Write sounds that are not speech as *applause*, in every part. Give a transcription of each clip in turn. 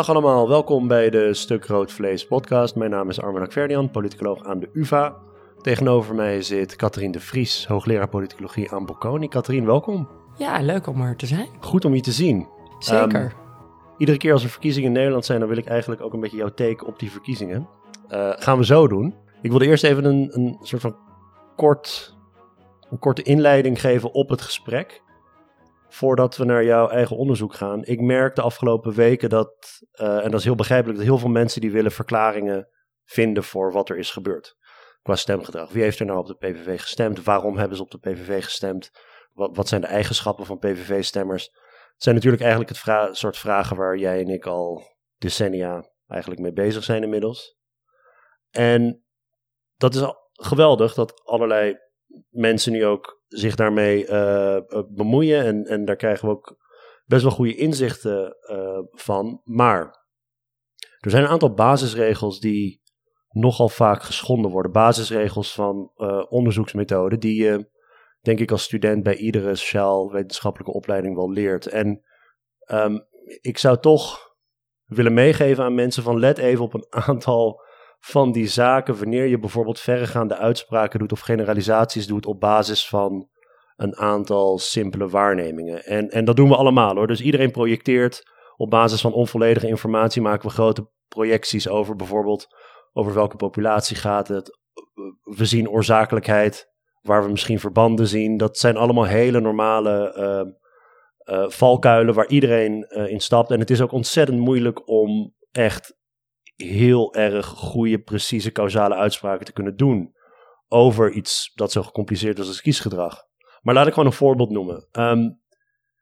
Dag allemaal, welkom bij de Stuk Rood Vlees podcast. Mijn naam is Armen Akverdian, politicoloog aan de UvA. Tegenover mij zit Katrien de Vries, hoogleraar politicologie aan Bocconi. Katrien, welkom. Ja, leuk om er te zijn. Goed om je te zien. Zeker. Um, iedere keer als er verkiezingen in Nederland zijn, dan wil ik eigenlijk ook een beetje jouw take op die verkiezingen. Uh, gaan we zo doen. Ik wilde eerst even een, een soort van kort, een korte inleiding geven op het gesprek voordat we naar jouw eigen onderzoek gaan. Ik merk de afgelopen weken dat, uh, en dat is heel begrijpelijk, dat heel veel mensen die willen verklaringen vinden voor wat er is gebeurd. Qua stemgedrag. Wie heeft er nou op de PVV gestemd? Waarom hebben ze op de PVV gestemd? Wat, wat zijn de eigenschappen van PVV-stemmers? Het zijn natuurlijk eigenlijk het soort vragen waar jij en ik al decennia eigenlijk mee bezig zijn inmiddels. En dat is geweldig dat allerlei mensen nu ook zich daarmee uh, bemoeien. En, en daar krijgen we ook best wel goede inzichten uh, van. Maar er zijn een aantal basisregels die nogal vaak geschonden worden. Basisregels van onderzoeksmethoden die je, denk ik, als student bij iedere sociaal-wetenschappelijke opleiding wel leert. En um, ik zou toch willen meegeven aan mensen van let even op een aantal van die zaken wanneer je bijvoorbeeld verregaande uitspraken doet of generalisaties doet op basis van een aantal simpele waarnemingen. En, en dat doen we allemaal hoor. Dus iedereen projecteert op basis van onvolledige informatie, maken we grote projecties over bijvoorbeeld over welke populatie gaat het. We zien oorzakelijkheid, waar we misschien verbanden zien. Dat zijn allemaal hele normale uh, uh, valkuilen waar iedereen uh, in stapt. En het is ook ontzettend moeilijk om echt heel erg goede, precieze, causale uitspraken te kunnen doen over iets dat zo gecompliceerd is als kiesgedrag. Maar laat ik gewoon een voorbeeld noemen. Um,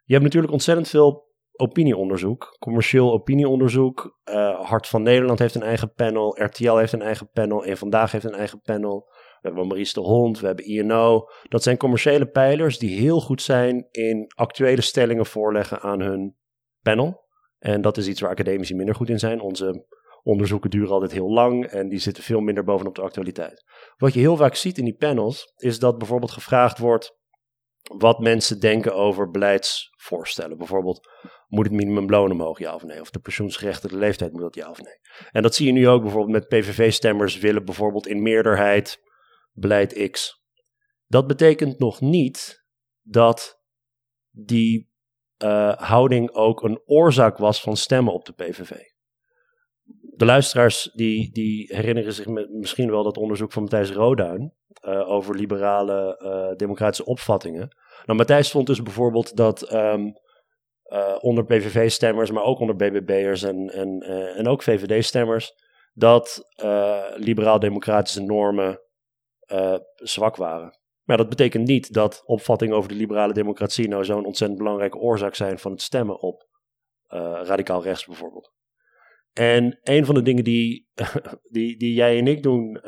je hebt natuurlijk ontzettend veel opinieonderzoek, commercieel opinieonderzoek. Uh, Hart van Nederland heeft een eigen panel, RTL heeft een eigen panel, en Vandaag heeft een eigen panel. We hebben Maurice de Hond, we hebben INO. Dat zijn commerciële pijlers die heel goed zijn in actuele stellingen voorleggen aan hun panel. En dat is iets waar academici minder goed in zijn. Onze onderzoeken duren altijd heel lang en die zitten veel minder bovenop de actualiteit. Wat je heel vaak ziet in die panels is dat bijvoorbeeld gevraagd wordt wat mensen denken over beleidsvoorstellen. Bijvoorbeeld, moet het minimumloon omhoog, ja of nee? Of de pensioensgerechtigde leeftijd moet dat, ja of nee? En dat zie je nu ook bijvoorbeeld met PVV-stemmers willen bijvoorbeeld in meerderheid beleid X. Dat betekent nog niet dat die uh, houding ook een oorzaak was van stemmen op de PVV de luisteraars die, die herinneren zich misschien wel dat onderzoek van Matthijs Roduin uh, over liberale uh, democratische opvattingen. Nou, Matthijs vond dus bijvoorbeeld dat um, uh, onder PVV-stemmers, maar ook onder BBB'ers en, en, en ook VVD-stemmers, dat liberaal-democratische normen zwak waren. Maar dat betekent niet dat opvattingen over de liberale democratie nou zo'n ontzettend belangrijke oorzaak zijn van het stemmen op radicaal rechts bijvoorbeeld. En een van de dingen die, *laughs* die, die jij en ik doen,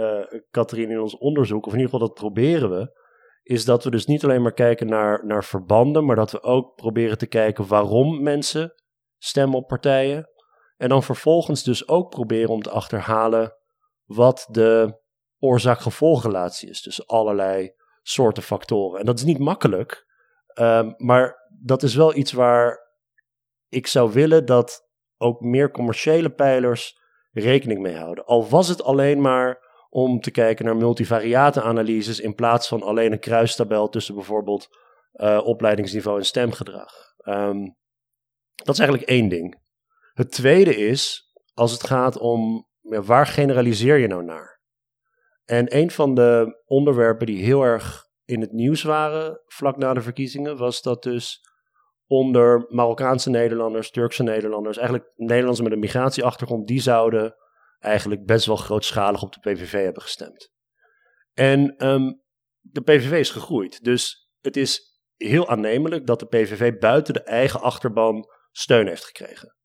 Katrien, in ons onderzoek, of in ieder geval dat proberen we, is dat we dus niet alleen maar kijken naar, naar verbanden, maar dat we ook proberen te kijken waarom mensen stemmen op partijen. En dan vervolgens dus ook proberen om te achterhalen wat de oorzaak-gevolgrelatie is tussen allerlei soorten factoren. En dat is niet makkelijk, um, maar dat is wel iets waar ik zou willen dat ook meer commerciële pijlers rekening mee houden. Al was het alleen maar om te kijken naar multivariate-analyses in plaats van alleen een kruistabel tussen bijvoorbeeld uh, opleidingsniveau en stemgedrag. Um, dat is eigenlijk één ding. Het tweede is, als het gaat om waar generaliseer je nou naar? En een van de onderwerpen die heel erg in het nieuws waren vlak na de verkiezingen was dat dus onder Marokkaanse Nederlanders, Turkse Nederlanders, eigenlijk Nederlanders met een migratieachtergrond, die zouden eigenlijk best wel grootschalig op de PVV hebben gestemd. En um, de PVV is gegroeid, dus het is heel aannemelijk dat de PVV buiten de eigen achterban steun heeft gekregen.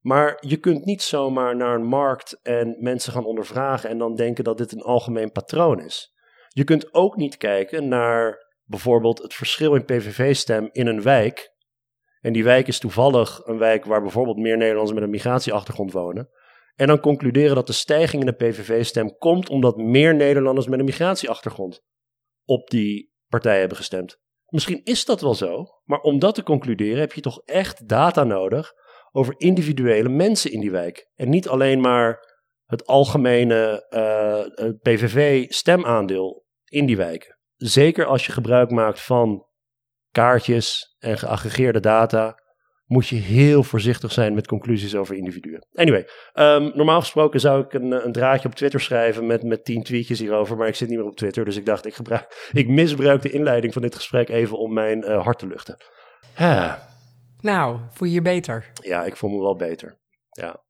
Maar je kunt niet zomaar naar een markt en mensen gaan ondervragen en dan denken dat dit een algemeen patroon is. Je kunt ook niet kijken naar bijvoorbeeld het verschil in PVV-stem in een wijk en die wijk is toevallig een wijk waar bijvoorbeeld meer Nederlanders met een migratieachtergrond wonen. En dan concluderen dat de stijging in de PVV-stem komt omdat meer Nederlanders met een migratieachtergrond op die partij hebben gestemd. Misschien is dat wel zo, maar om dat te concluderen heb je toch echt data nodig over individuele mensen in die wijk. En niet alleen maar het algemene uh, PVV-stemaandeel in die wijken. Zeker als je gebruik maakt van kaartjes en geaggregeerde data, moet je heel voorzichtig zijn met conclusies over individuen. Anyway, um, normaal gesproken zou ik een, een, draadje op Twitter schrijven met, met tien tweetjes hierover, maar ik zit niet meer op Twitter, dus ik dacht ik, gebruik, *laughs* ik misbruik de inleiding van dit gesprek even om mijn uh, hart te luchten. Nou, voel je je beter? Ja, ik voel me wel beter. Ja.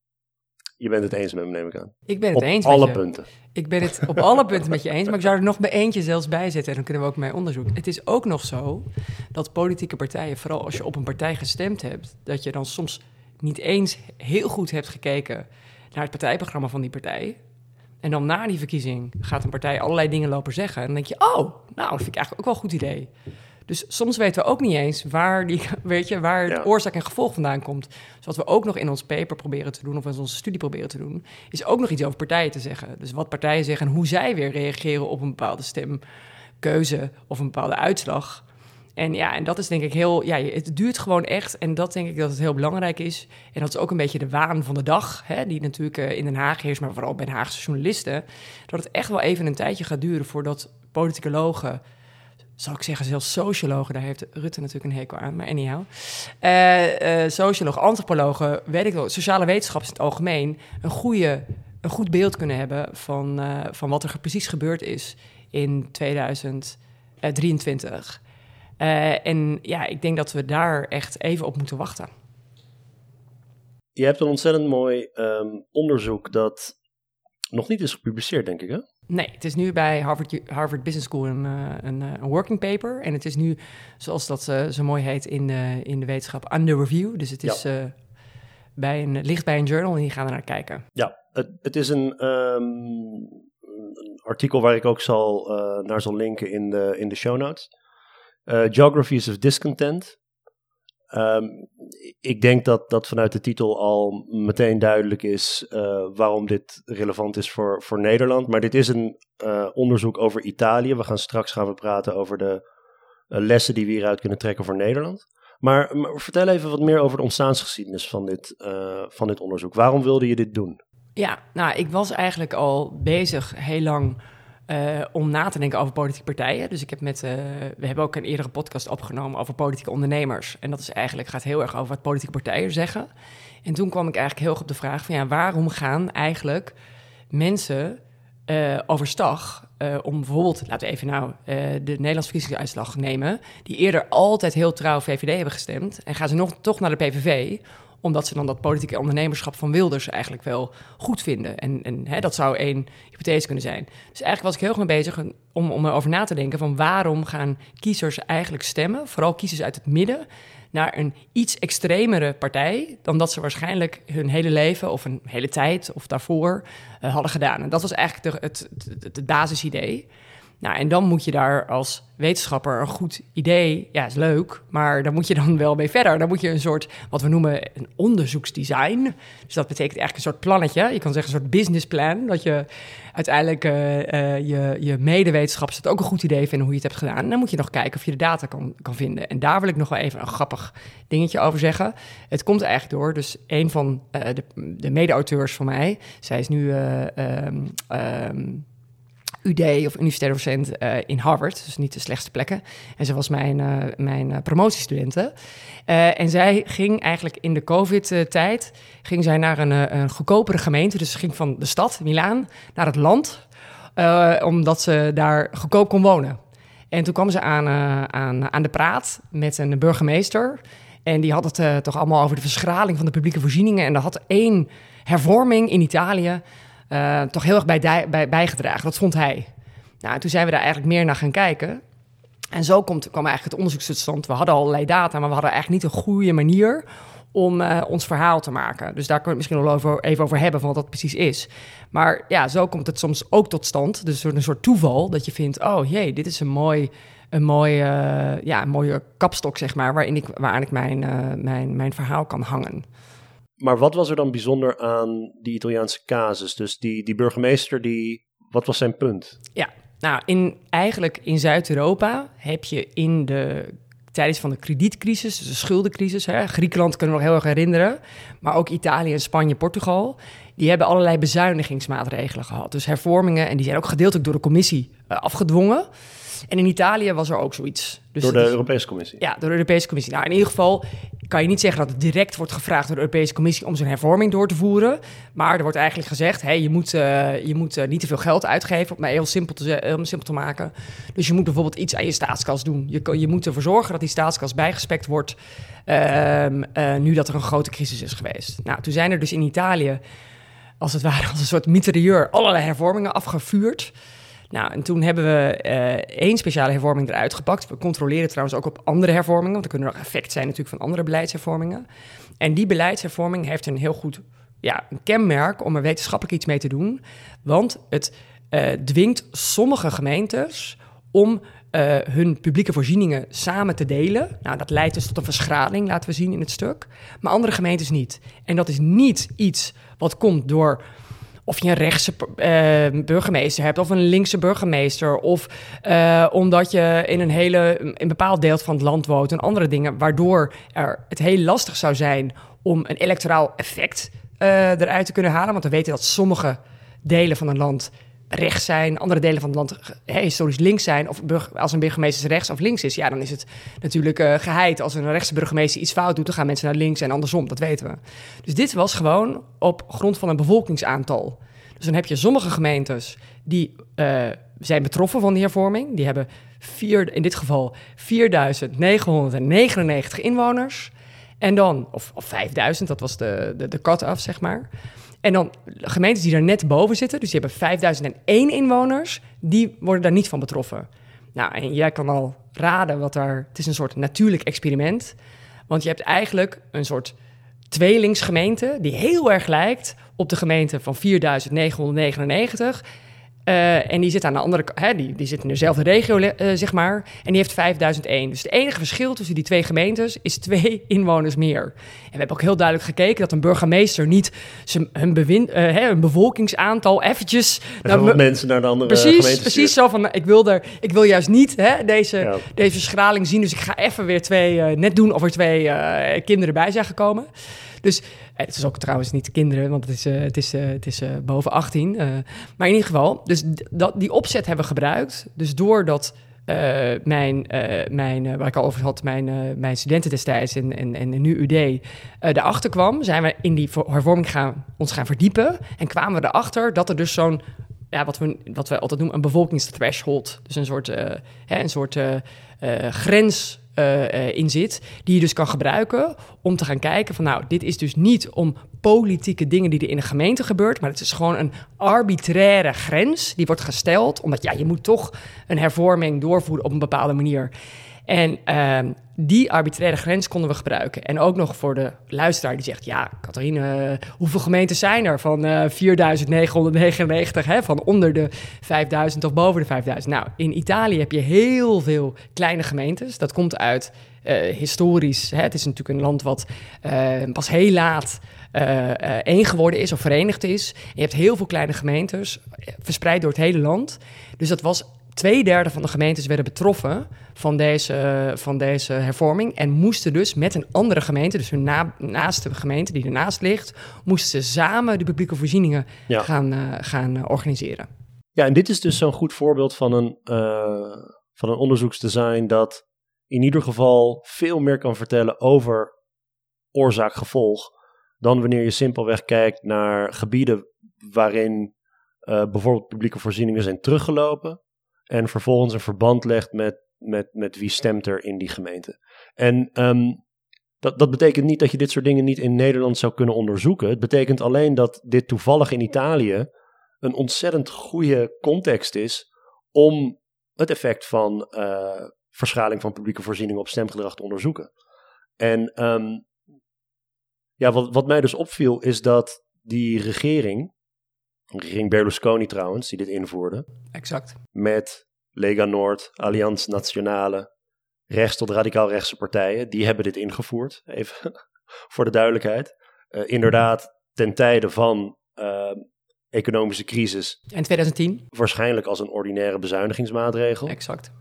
Je bent het eens met me, neem ik aan. Ik ben het op eens alle met je. punten. Ik ben het op alle punten met je eens, maar ik zou er nog bij eentje zelfs bij zetten. En dan kunnen we ook mee onderzoeken. Het is ook nog zo dat politieke partijen, vooral als je op een partij gestemd hebt, dat je dan soms niet eens heel goed hebt gekeken naar het partijprogramma van die partij. En dan na die verkiezing gaat een partij allerlei dingen lopen zeggen. En dan denk je, oh, nou, dat vind ik eigenlijk ook wel een goed idee. Dus soms weten we ook niet eens waar, die, *laughs* weet je, waar het Ja. oorzaak en gevolg vandaan komt. Dus wat we ook nog in ons paper proberen te doen, of in onze studie proberen te doen, is ook nog iets over partijen te zeggen. Dus wat partijen zeggen en hoe zij weer reageren op een bepaalde stemkeuze of een bepaalde uitslag. En ja, en dat is denk ik heel, ja, het duurt gewoon echt. En dat denk ik dat het heel belangrijk is. En dat is ook een beetje de waan van de dag, hè, die natuurlijk eh, in Den Haag heerst, maar vooral bij de Haagse journalisten. Dat het echt wel even een tijdje gaat duren voordat politicologen zal ik zeggen, zelfs sociologen, daar heeft Rutte natuurlijk een hekel aan, maar anyhow. Eh eh sociologen, antropologen, weet ik wel, sociale wetenschappers in het algemeen, een, goede, een goed beeld kunnen hebben van, eh, van wat er precies gebeurd is in 2023. Eh, en ja, ik denk dat we daar echt even op moeten wachten. Je hebt een ontzettend mooi ehm, onderzoek dat nog niet is gepubliceerd, denk ik, hè? Nee, het is nu bij Harvard, Harvard Business School een, eh, een, eh, een working paper. En het is nu, zoals dat eh, zo mooi heet in de, in de wetenschap, under review. Dus het is, bij een, ligt bij een journal en die gaan er naar kijken. Ja, het, het is een, ehm, een artikel waar ik ook zal, naar zal linken in de, in de show notes. Geographies of Discontent. Ehm, ik denk dat, dat vanuit de titel al meteen duidelijk is eh, waarom dit relevant is voor, voor Nederland. Maar dit is een eh, onderzoek over Italië. We gaan straks gaan we praten over de eh, lessen die we hieruit kunnen trekken voor Nederland. Maar, maar vertel even wat meer over de ontstaansgeschiedenis van dit, van dit onderzoek. Waarom wilde je dit doen? Ja, nou, ik was eigenlijk al bezig heel lang eh, om na te denken over politieke partijen. Dus ik heb met, eh, we hebben ook een eerdere podcast opgenomen over politieke ondernemers. En dat is eigenlijk, gaat heel erg over wat politieke partijen zeggen. En toen kwam ik eigenlijk heel erg op de vraag van ja, waarom gaan eigenlijk mensen eh, overstag om bijvoorbeeld, laten we even nou de Nederlandse verkiezingsuitslag nemen, die eerder altijd heel trouw VVD hebben gestemd en gaan ze nog toch naar de PVV omdat ze dan dat politieke ondernemerschap van Wilders eigenlijk wel goed vinden. En, en hè, dat zou één hypothese kunnen zijn. Dus eigenlijk was ik heel erg mee bezig om, om erover na te denken van waarom gaan kiezers eigenlijk stemmen, vooral kiezers uit het midden, naar een iets extremere partij dan dat ze waarschijnlijk hun hele leven of een hele tijd of daarvoor uh, hadden gedaan. En dat was eigenlijk de, het, het, het basisidee. Nou, en dan moet je daar als wetenschapper een goed idee, ja, is leuk, maar daar moet je dan wel mee verder. Dan moet je een soort, wat we noemen, een onderzoeksdesign. Dus dat betekent eigenlijk een soort plannetje. Je kan zeggen een soort businessplan, dat je uiteindelijk uh, uh, je, je medewetenschappers het ook een goed idee vinden hoe je het hebt gedaan. En dan moet je nog kijken of je de data kan, kan vinden. En daar wil ik nog wel even een grappig dingetje over zeggen. Het komt eigenlijk door, dus een van uh, de, de mede-auteurs van mij, zij is nu... Um, um, UD of universitair docent uh, in Harvard, dus niet de slechtste plekken. En ze was mijn, uh, mijn uh, promotiestudente. en zij ging eigenlijk in de COVID-tijd ging zij naar een, een goedkopere gemeente. Dus ze ging van de stad, Milaan, naar het land, omdat ze daar goedkoop kon wonen. En toen kwam ze aan, aan, aan de praat met een burgemeester. En die had het toch allemaal over de verschraling van de publieke voorzieningen. En er had één hervorming in Italië uh, toch heel erg bij, bij, bijgedragen. Dat vond hij. Nou, toen zijn we daar eigenlijk meer naar gaan kijken. En zo komt, kwam eigenlijk het onderzoek tot stand. We hadden allerlei data, maar we hadden eigenlijk niet een goede manier om uh, ons verhaal te maken. Dus daar kunnen we het misschien wel over, even over hebben van wat dat precies is. Maar ja, zo komt het soms ook tot stand. Dus een soort toeval dat je vindt, oh jee, dit is een mooi... Een mooie, uh, ja, mooie kapstok, zeg maar, waarin ik, waaraan ik mijn, mijn, mijn verhaal kan hangen. Maar wat was er dan bijzonder aan die Italiaanse casus? Dus die, die burgemeester, die, wat was zijn punt? Ja, nou, in, eigenlijk in Zuid-Europa heb je in de tijdens van de kredietcrisis, dus de schuldencrisis. Hè, Griekenland kunnen we nog heel erg herinneren. Maar ook Italië en Spanje, Portugal. Die hebben allerlei bezuinigingsmaatregelen gehad. Dus hervormingen. En die zijn ook gedeeltelijk door de commissie uh, afgedwongen. En in Italië was er ook zoiets. Dus door de Europese Commissie? Ja, door de Europese Commissie. Nou, in ieder geval kan je niet zeggen dat het direct wordt gevraagd door de Europese Commissie om zo'n hervorming door te voeren. Maar er wordt eigenlijk gezegd, hey, je moet, uh, je moet uh, niet te veel geld uitgeven, om het heel simpel, te, heel simpel te maken. Dus je moet bijvoorbeeld iets aan je staatskas doen. Je, je moet ervoor zorgen dat die staatskas bijgespekt wordt uh, nu dat er een grote crisis is geweest. Nou, toen zijn er dus in Italië, als het ware *laughs* als een soort mitrailleur, allerlei hervormingen afgevuurd. Nou, en toen hebben we uh, één speciale hervorming eruit gepakt. We controleren trouwens ook op andere hervormingen, want er kunnen nog effect zijn natuurlijk van andere beleidshervormingen. En die beleidshervorming heeft een heel goed ja, een kenmerk om er wetenschappelijk iets mee te doen. Want het uh, dwingt sommige gemeentes om uh, hun publieke voorzieningen samen te delen. Nou, dat leidt dus tot een verschraling, laten we zien in het stuk. Maar andere gemeentes niet. En dat is niet iets wat komt door of je een rechtse uh, burgemeester hebt of een linkse burgemeester. Of uh, omdat je in een hele een bepaald deel van het land woont en andere dingen. Waardoor er het heel lastig zou zijn om een electoraal effect uh, eruit te kunnen halen. Want we weten dat sommige delen van een land rechts zijn, andere delen van het land historisch links zijn. Of als een burgemeester rechts of links is, ja, dan is het natuurlijk uh, geheid. Als een rechtse burgemeester iets fout doet, dan gaan mensen naar links en andersom, dat weten we. Dus dit was gewoon op grond van een bevolkingsaantal. Dus dan heb je sommige gemeentes die uh, zijn betroffen van die hervorming. Die hebben vier, in dit geval 4.999 inwoners. En dan, of, of 5000, dat was de, de, de cut-off, zeg maar. En dan gemeentes die er net boven zitten, dus die hebben 5001 inwoners, die worden daar niet van betroffen. Nou, en jij kan al raden wat daar. Het is een soort natuurlijk experiment. Want je hebt eigenlijk een soort tweelingsgemeente die heel erg lijkt op de gemeente van 4999. Uh, en die zit aan de andere kant, die, die zit in dezelfde regio, uh, zeg maar. En die heeft 5001. Dus het enige verschil tussen die twee gemeentes is twee *laughs* inwoners meer. We hebben ook heel duidelijk gekeken dat een burgemeester niet zijn, hun, bewin, uh, hè, hun bevolkingsaantal eventjes... Naar, mensen naar de andere precies, gemeentes Precies, zo van, ik wil, er, ik wil juist niet hè, deze, ja. deze verschraling zien. Dus ik ga even weer twee, net doen of er twee kinderen bij zijn gekomen. Dus het is ook trouwens niet kinderen, want het is, uh, het is, uh, het is uh, boven 18. maar in ieder geval, dus dat, die opzet hebben we gebruikt. Dus doordat mijn, mijn waar ik al over had, mijn, mijn studenten destijds en, en, en nu UD, erachter kwam, zijn we in die hervorming gaan, ons gaan verdiepen. En kwamen we erachter dat er dus zo'n ja, wat, we, wat we altijd noemen een bevolkingsthreshold. Dus een soort, hè, een soort grens in zit, die je dus kan gebruiken om te gaan kijken van nou, dit is dus niet om politieke dingen die er in een gemeente gebeurt, maar het is gewoon een arbitraire grens die wordt gesteld, omdat ja, je moet toch een hervorming doorvoeren op een bepaalde manier. En uh, die arbitraire grens konden we gebruiken. En ook nog voor de luisteraar die zegt: Ja, Catharine, hoeveel gemeenten zijn er van uh, 4999, hè, van onder de 5000 of boven de 5000? Nou, in Italië heb je heel veel kleine gemeentes. Dat komt uit historisch. Hè, het is natuurlijk een land wat uh, pas heel laat één geworden is of verenigd is. En je hebt heel veel kleine gemeentes verspreid door het hele land. Dus dat was twee derde van de gemeentes werden betroffen van deze, van deze hervorming. En moesten dus met een andere gemeente, dus hun na, naaste gemeente die ernaast ligt, moesten ze samen de publieke voorzieningen ja. gaan, uh, gaan organiseren. Ja, en dit is dus zo'n goed voorbeeld van een, uh, van een onderzoeksdesign dat in ieder geval veel meer kan vertellen over oorzaak-gevolg dan wanneer je simpelweg kijkt naar gebieden waarin bijvoorbeeld publieke voorzieningen zijn teruggelopen en vervolgens een verband legt met, met, met wie stemt er in die gemeente. En um, dat, dat betekent niet dat je dit soort dingen niet in Nederland zou kunnen onderzoeken. Het betekent alleen dat dit toevallig in Italië een ontzettend goede context is om het effect van uh, verschaling van publieke voorzieningen op stemgedrag te onderzoeken. En um, ja, wat, wat mij dus opviel is dat die regering, regering Berlusconi trouwens, die dit invoerde. Exact. Met Lega Noord, Allianz Nationale, rechts tot radicaal rechtse partijen, die hebben dit ingevoerd, even *laughs* voor de duidelijkheid. Uh, inderdaad, ten tijde van uh, economische crisis. En 2010? Waarschijnlijk als een ordinaire bezuinigingsmaatregel. Exact.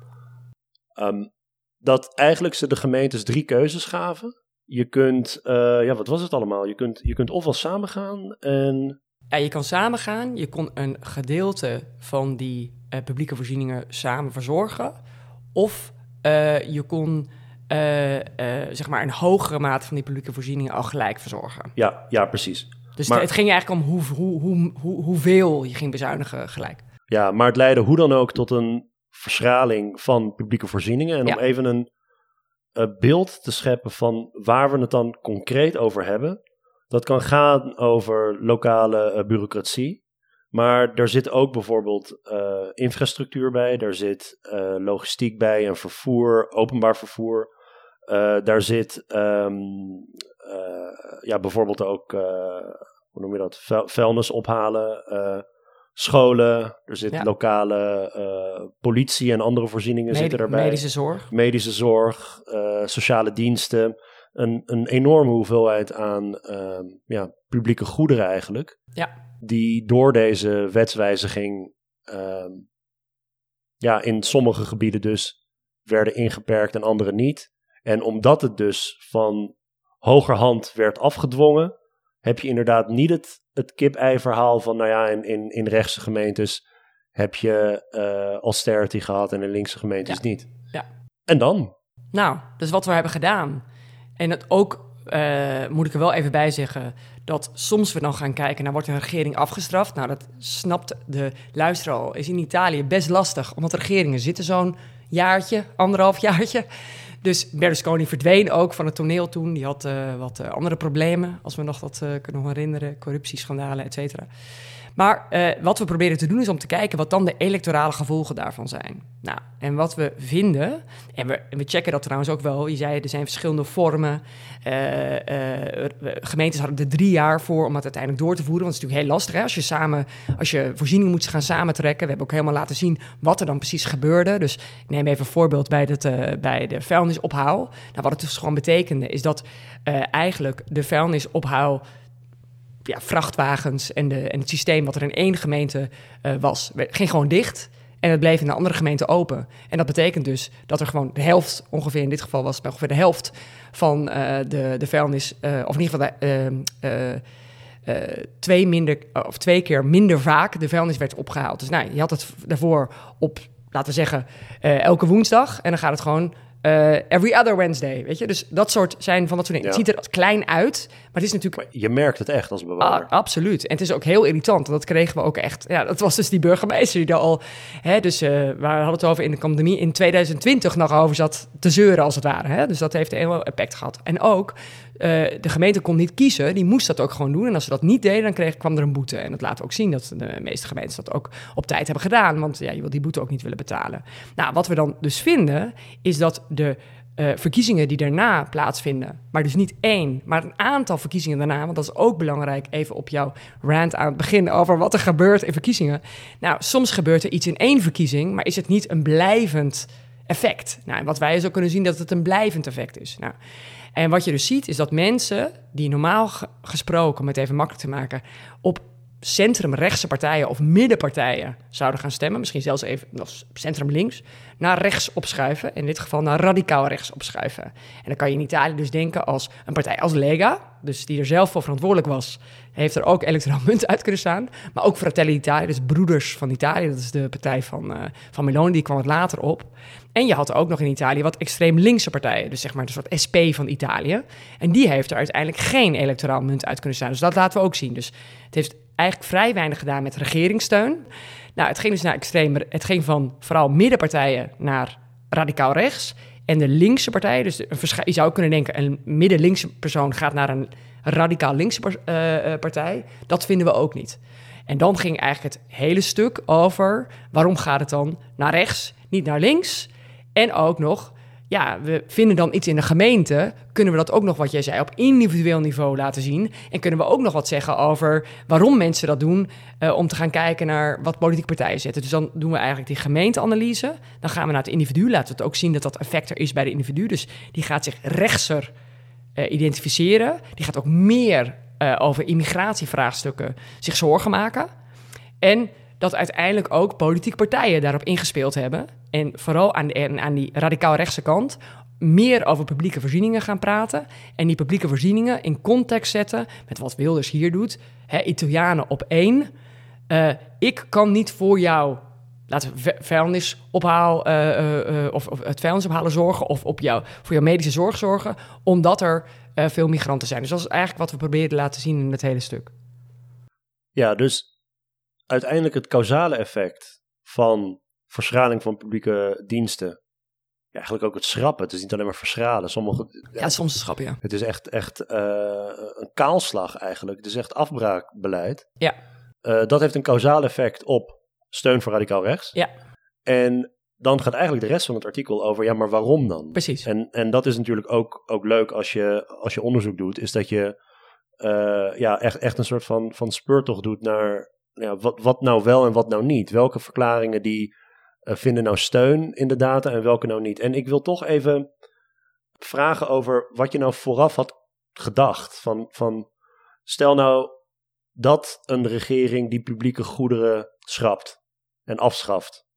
Um, dat eigenlijk ze de gemeentes drie keuzes gaven. Je kunt, uh, ja, wat was het allemaal? Je kunt, je kunt ofwel samengaan en... Ja, je kan samengaan. Je kon een gedeelte van die uh, publieke voorzieningen samen verzorgen. Of uh, je kon zeg maar een hogere mate van die publieke voorzieningen al gelijk verzorgen. Ja, ja precies. Dus maar, het ging eigenlijk om hoe, hoe, hoe, hoeveel je ging bezuinigen gelijk. Ja, maar het leidde hoe dan ook tot een verschraling van publieke voorzieningen. En om even een uh, beeld te scheppen van waar we het dan concreet over hebben. Dat kan gaan over lokale uh, bureaucratie. Maar er zit ook bijvoorbeeld uh, infrastructuur bij, daar zit logistiek bij en vervoer, openbaar vervoer. daar zit um, ja, bijvoorbeeld ook, hoe noem je dat, vuilnis ophalen scholen, er zit lokale uh, politie en andere voorzieningen Medi zitten erbij. Medische zorg. Medische zorg, uh, sociale diensten. Een, een enorme hoeveelheid aan uh, ja, publieke goederen eigenlijk. Ja. Die door deze wetswijziging ehm, ja, in sommige gebieden dus werden ingeperkt en andere niet. En omdat het dus van hogerhand werd afgedwongen, heb je inderdaad niet het, het kip-ei-verhaal van, nou ja, in, in, in rechtse gemeentes heb je uh, austerity gehad en in linkse gemeentes niet. Ja. En dan? Nou, dat is wat we hebben gedaan. En het ook, uh, moet ik er wel even bij zeggen, dat soms we dan gaan kijken naar wordt een regering afgestraft. Nou, dat snapt de luisteraar al. Is in Italië best lastig, omdat de regeringen zitten zo'n jaartje, anderhalf jaartje. Dus Berlusconi verdween ook van het toneel toen. Die had uh, wat uh, andere problemen, als we nog dat uh, kunnen herinneren. Corruptieschandalen, et cetera. Maar uh, wat we proberen te doen is om te kijken wat dan de electorale gevolgen daarvan zijn. Nou, en wat we vinden, en we, we checken dat trouwens ook wel. Je zei, er zijn verschillende vormen. Uh, gemeentes hadden er drie jaar voor om het uiteindelijk door te voeren. Want het is natuurlijk heel lastig hè? als je samen, als je voorzieningen moet gaan samentrekken. We hebben ook helemaal laten zien wat er dan precies gebeurde. Dus ik neem even een voorbeeld bij, het, bij de vuilnisophaal. Nou, wat het dus gewoon betekende, is dat eigenlijk de vuilnisophaal ja, vrachtwagens en, de, en het systeem wat er in één gemeente uh, was, ging gewoon dicht. En het bleef in de andere gemeente open. En dat betekent dus dat er gewoon de helft, ongeveer in dit geval was het ongeveer de helft van uh, de, de vuilnis, uh, of in ieder geval de, twee, minder, of twee keer minder vaak de vuilnis werd opgehaald. Dus nou, je had het daarvoor op, laten we zeggen, elke woensdag. En dan gaat het gewoon every other Wednesday, weet je? Dus dat soort zijn van dat soort dingen. Het ziet er klein uit, het is natuurlijk... je merkt het echt als bewoner. Ah, absoluut. En het is ook heel irritant. Dat kregen we ook echt... Ja, dat was dus die burgemeester die daar al... Hè, dus uh, we hadden het over in de pandemie in 2020 nog over zat te zeuren als het ware. Hè? Dus dat heeft een heel effect gehad. En ook uh, de gemeente kon niet kiezen, die moest dat ook gewoon doen. En als ze dat niet deden, dan kreeg, kwam er een boete. En dat laat ook zien dat de meeste gemeentes dat ook op tijd hebben gedaan. Want ja, je wil die boete ook niet willen betalen. Nou, wat we dan dus vinden, is dat de uh, verkiezingen die daarna plaatsvinden, maar dus niet één, maar een aantal verkiezingen daarna, want dat is ook belangrijk, even op jouw rant aan het begin over wat er gebeurt in verkiezingen. Nou, soms gebeurt er iets in één verkiezing, maar is het niet een blijvend effect? Nou, en wat wij zo kunnen zien, dat het een blijvend effect is. Nou, en wat je dus ziet, is dat mensen die normaal gesproken, om het even makkelijk te maken, op centrumrechtse partijen of middenpartijen zouden gaan stemmen, misschien zelfs even of centrum links, naar rechts opschuiven. In dit geval naar radicaal rechts opschuiven. En dan kan je in Italië dus denken als een partij als Lega, dus die er zelf voor verantwoordelijk was, heeft er ook electoraal *laughs* munt uit kunnen staan. Maar ook Fratelli Italia, dus Broeders van Italië, dat is de partij van, uh, van Meloni, die kwam het later op. En je had ook nog in Italië wat extreem linkse partijen, dus zeg maar een soort SP van Italië. En die heeft er uiteindelijk geen electoraal munt uit kunnen staan. Dus dat laten we ook zien. Dus het heeft eigenlijk vrij weinig gedaan met regeringssteun. Nou, het ging dus naar extreem, het ging van vooral middenpartijen naar radicaal rechts. En de linkse partijen, dus een je zou kunnen denken, een midden-linkse persoon gaat naar een radicaal linkse uh, partij. Dat vinden we ook niet. En dan ging eigenlijk het hele stuk over waarom gaat het dan naar rechts, niet naar links. En ook nog, ja, we vinden dan iets in de gemeente. Kunnen we dat ook nog, wat jij zei, op individueel niveau laten zien? En kunnen we ook nog wat zeggen over waarom mensen dat doen? Uh, om te gaan kijken naar wat politieke partijen zetten. Dus dan doen we eigenlijk die gemeenteanalyse. Dan gaan we naar het individu. Laten we het ook zien dat dat effect er is bij de individu. Dus die gaat zich rechtser uh, identificeren. Die gaat ook meer uh, over immigratievraagstukken zich zorgen maken. En dat uiteindelijk ook politieke partijen daarop ingespeeld hebben. En vooral aan, de, aan die radicaal rechtse kant meer over publieke voorzieningen gaan praten. En die publieke voorzieningen in context zetten met wat Wilders hier doet. Hè, Italianen op één. Uh, ik kan niet voor jou, laten we vuilnisophaal uh, uh, of, of, het vuilnisophalen zorgen of op jou, voor jouw medische zorg zorgen, omdat er veel migranten zijn. Dus dat is eigenlijk wat we proberen te laten zien in het hele stuk. Ja, dus uiteindelijk het causale effect van verschraling van publieke diensten eigenlijk ook het schrappen. Het is niet alleen maar verschralen. Sommige, ja, soms schrappen, ja. Het is echt, echt een kaalslag eigenlijk. Het is echt afbraakbeleid. Ja. Uh, dat heeft een kausaal effect op steun voor radicaal rechts. Ja. En dan gaat eigenlijk de rest van het artikel over, ja, maar waarom dan? Precies. En, en dat is natuurlijk ook, ook leuk als je, als je onderzoek doet, is dat je uh, ja, echt, echt een soort van, van speurtocht doet naar ja, wat, wat nou wel en wat nou niet. Welke verklaringen die uh, vinden nou steun in de data en welke nou niet. En ik wil toch even vragen over wat je nou vooraf had gedacht. Van, van stel nou dat een regering die publieke goederen schrapt en afschaft.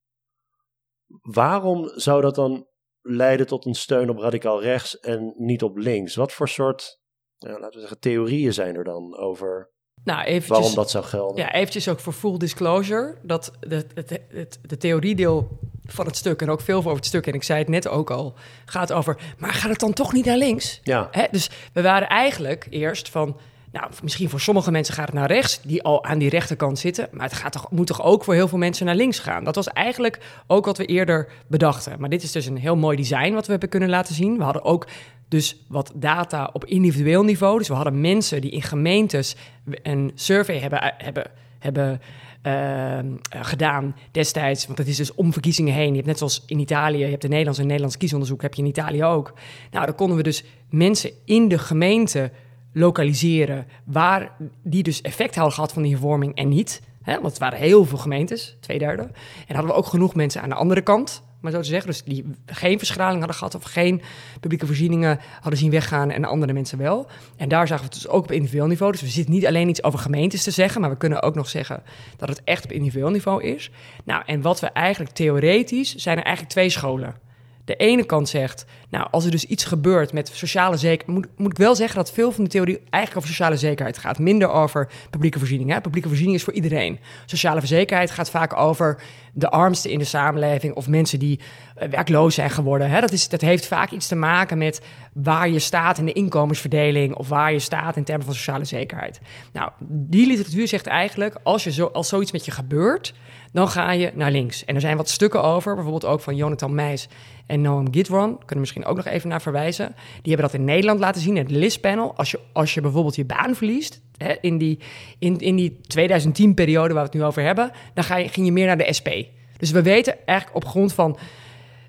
Waarom zou dat dan leiden tot een steun op radicaal rechts en niet op links? Wat voor soort, laten we zeggen, theorieën zijn er dan over nou, eventjes, waarom dat zou gelden? Ja, eventjes ook voor full disclosure, dat de, het, het, de theoriedeel van het stuk en ook veel over het stuk, en ik zei het net ook al, gaat over, maar gaat het dan toch niet naar links? Ja. Hè? Dus we waren eigenlijk eerst van, nou, misschien voor sommige mensen gaat het naar rechts, die al aan die rechterkant zitten. Maar het gaat toch, moet toch ook voor heel veel mensen naar links gaan. Dat was eigenlijk ook wat we eerder bedachten. Maar dit is dus een heel mooi design wat we hebben kunnen laten zien. We hadden ook dus wat data op individueel niveau. Dus we hadden mensen die in gemeentes een survey hebben, hebben, hebben uh, gedaan destijds. Want het is dus om verkiezingen heen. Je hebt net zoals in Italië, je hebt de Nederlands en Nederlands kiesonderzoek, heb je in Italië ook. Nou, dan konden we dus mensen in de gemeente lokaliseren waar die dus effect hadden gehad van die hervorming en niet. Hè? Want het waren heel veel gemeentes, twee derde. En hadden we ook genoeg mensen aan de andere kant, maar zo te zeggen. Dus die geen verschraling hadden gehad of geen publieke voorzieningen hadden zien weggaan en andere mensen wel. En daar zagen we het dus ook op individueel niveau. Dus we zitten niet alleen iets over gemeentes te zeggen, maar we kunnen ook nog zeggen dat het echt op individueel niveau is. Nou, en wat we eigenlijk theoretisch zijn er eigenlijk twee scholen de ene kant zegt, nou, als er dus iets gebeurt met sociale zekerheid, moet, ik wel zeggen dat veel van de theorie eigenlijk over sociale zekerheid gaat, minder over publieke voorziening. Hè? Publieke voorziening is voor iedereen. Sociale zekerheid gaat vaak over de armsten in de samenleving of mensen die uh, werkloos zijn geworden. Hè? Dat, is, dat heeft vaak iets te maken met waar je staat in de inkomensverdeling of waar je staat in termen van sociale zekerheid. Nou, die literatuur zegt eigenlijk, als, je zo, als zoiets met je gebeurt, dan ga je naar links. En er zijn wat stukken over, bijvoorbeeld ook van Jonathan Meijs en Noam Gidron. Kunnen we misschien ook nog even naar verwijzen. Die hebben dat in Nederland laten zien, het LIS-panel. Als je, als je bijvoorbeeld je baan verliest, hè, in die, in, in die 2010-periode waar we het nu over hebben, dan ga je, ging je meer naar de SP. Dus we weten eigenlijk op grond van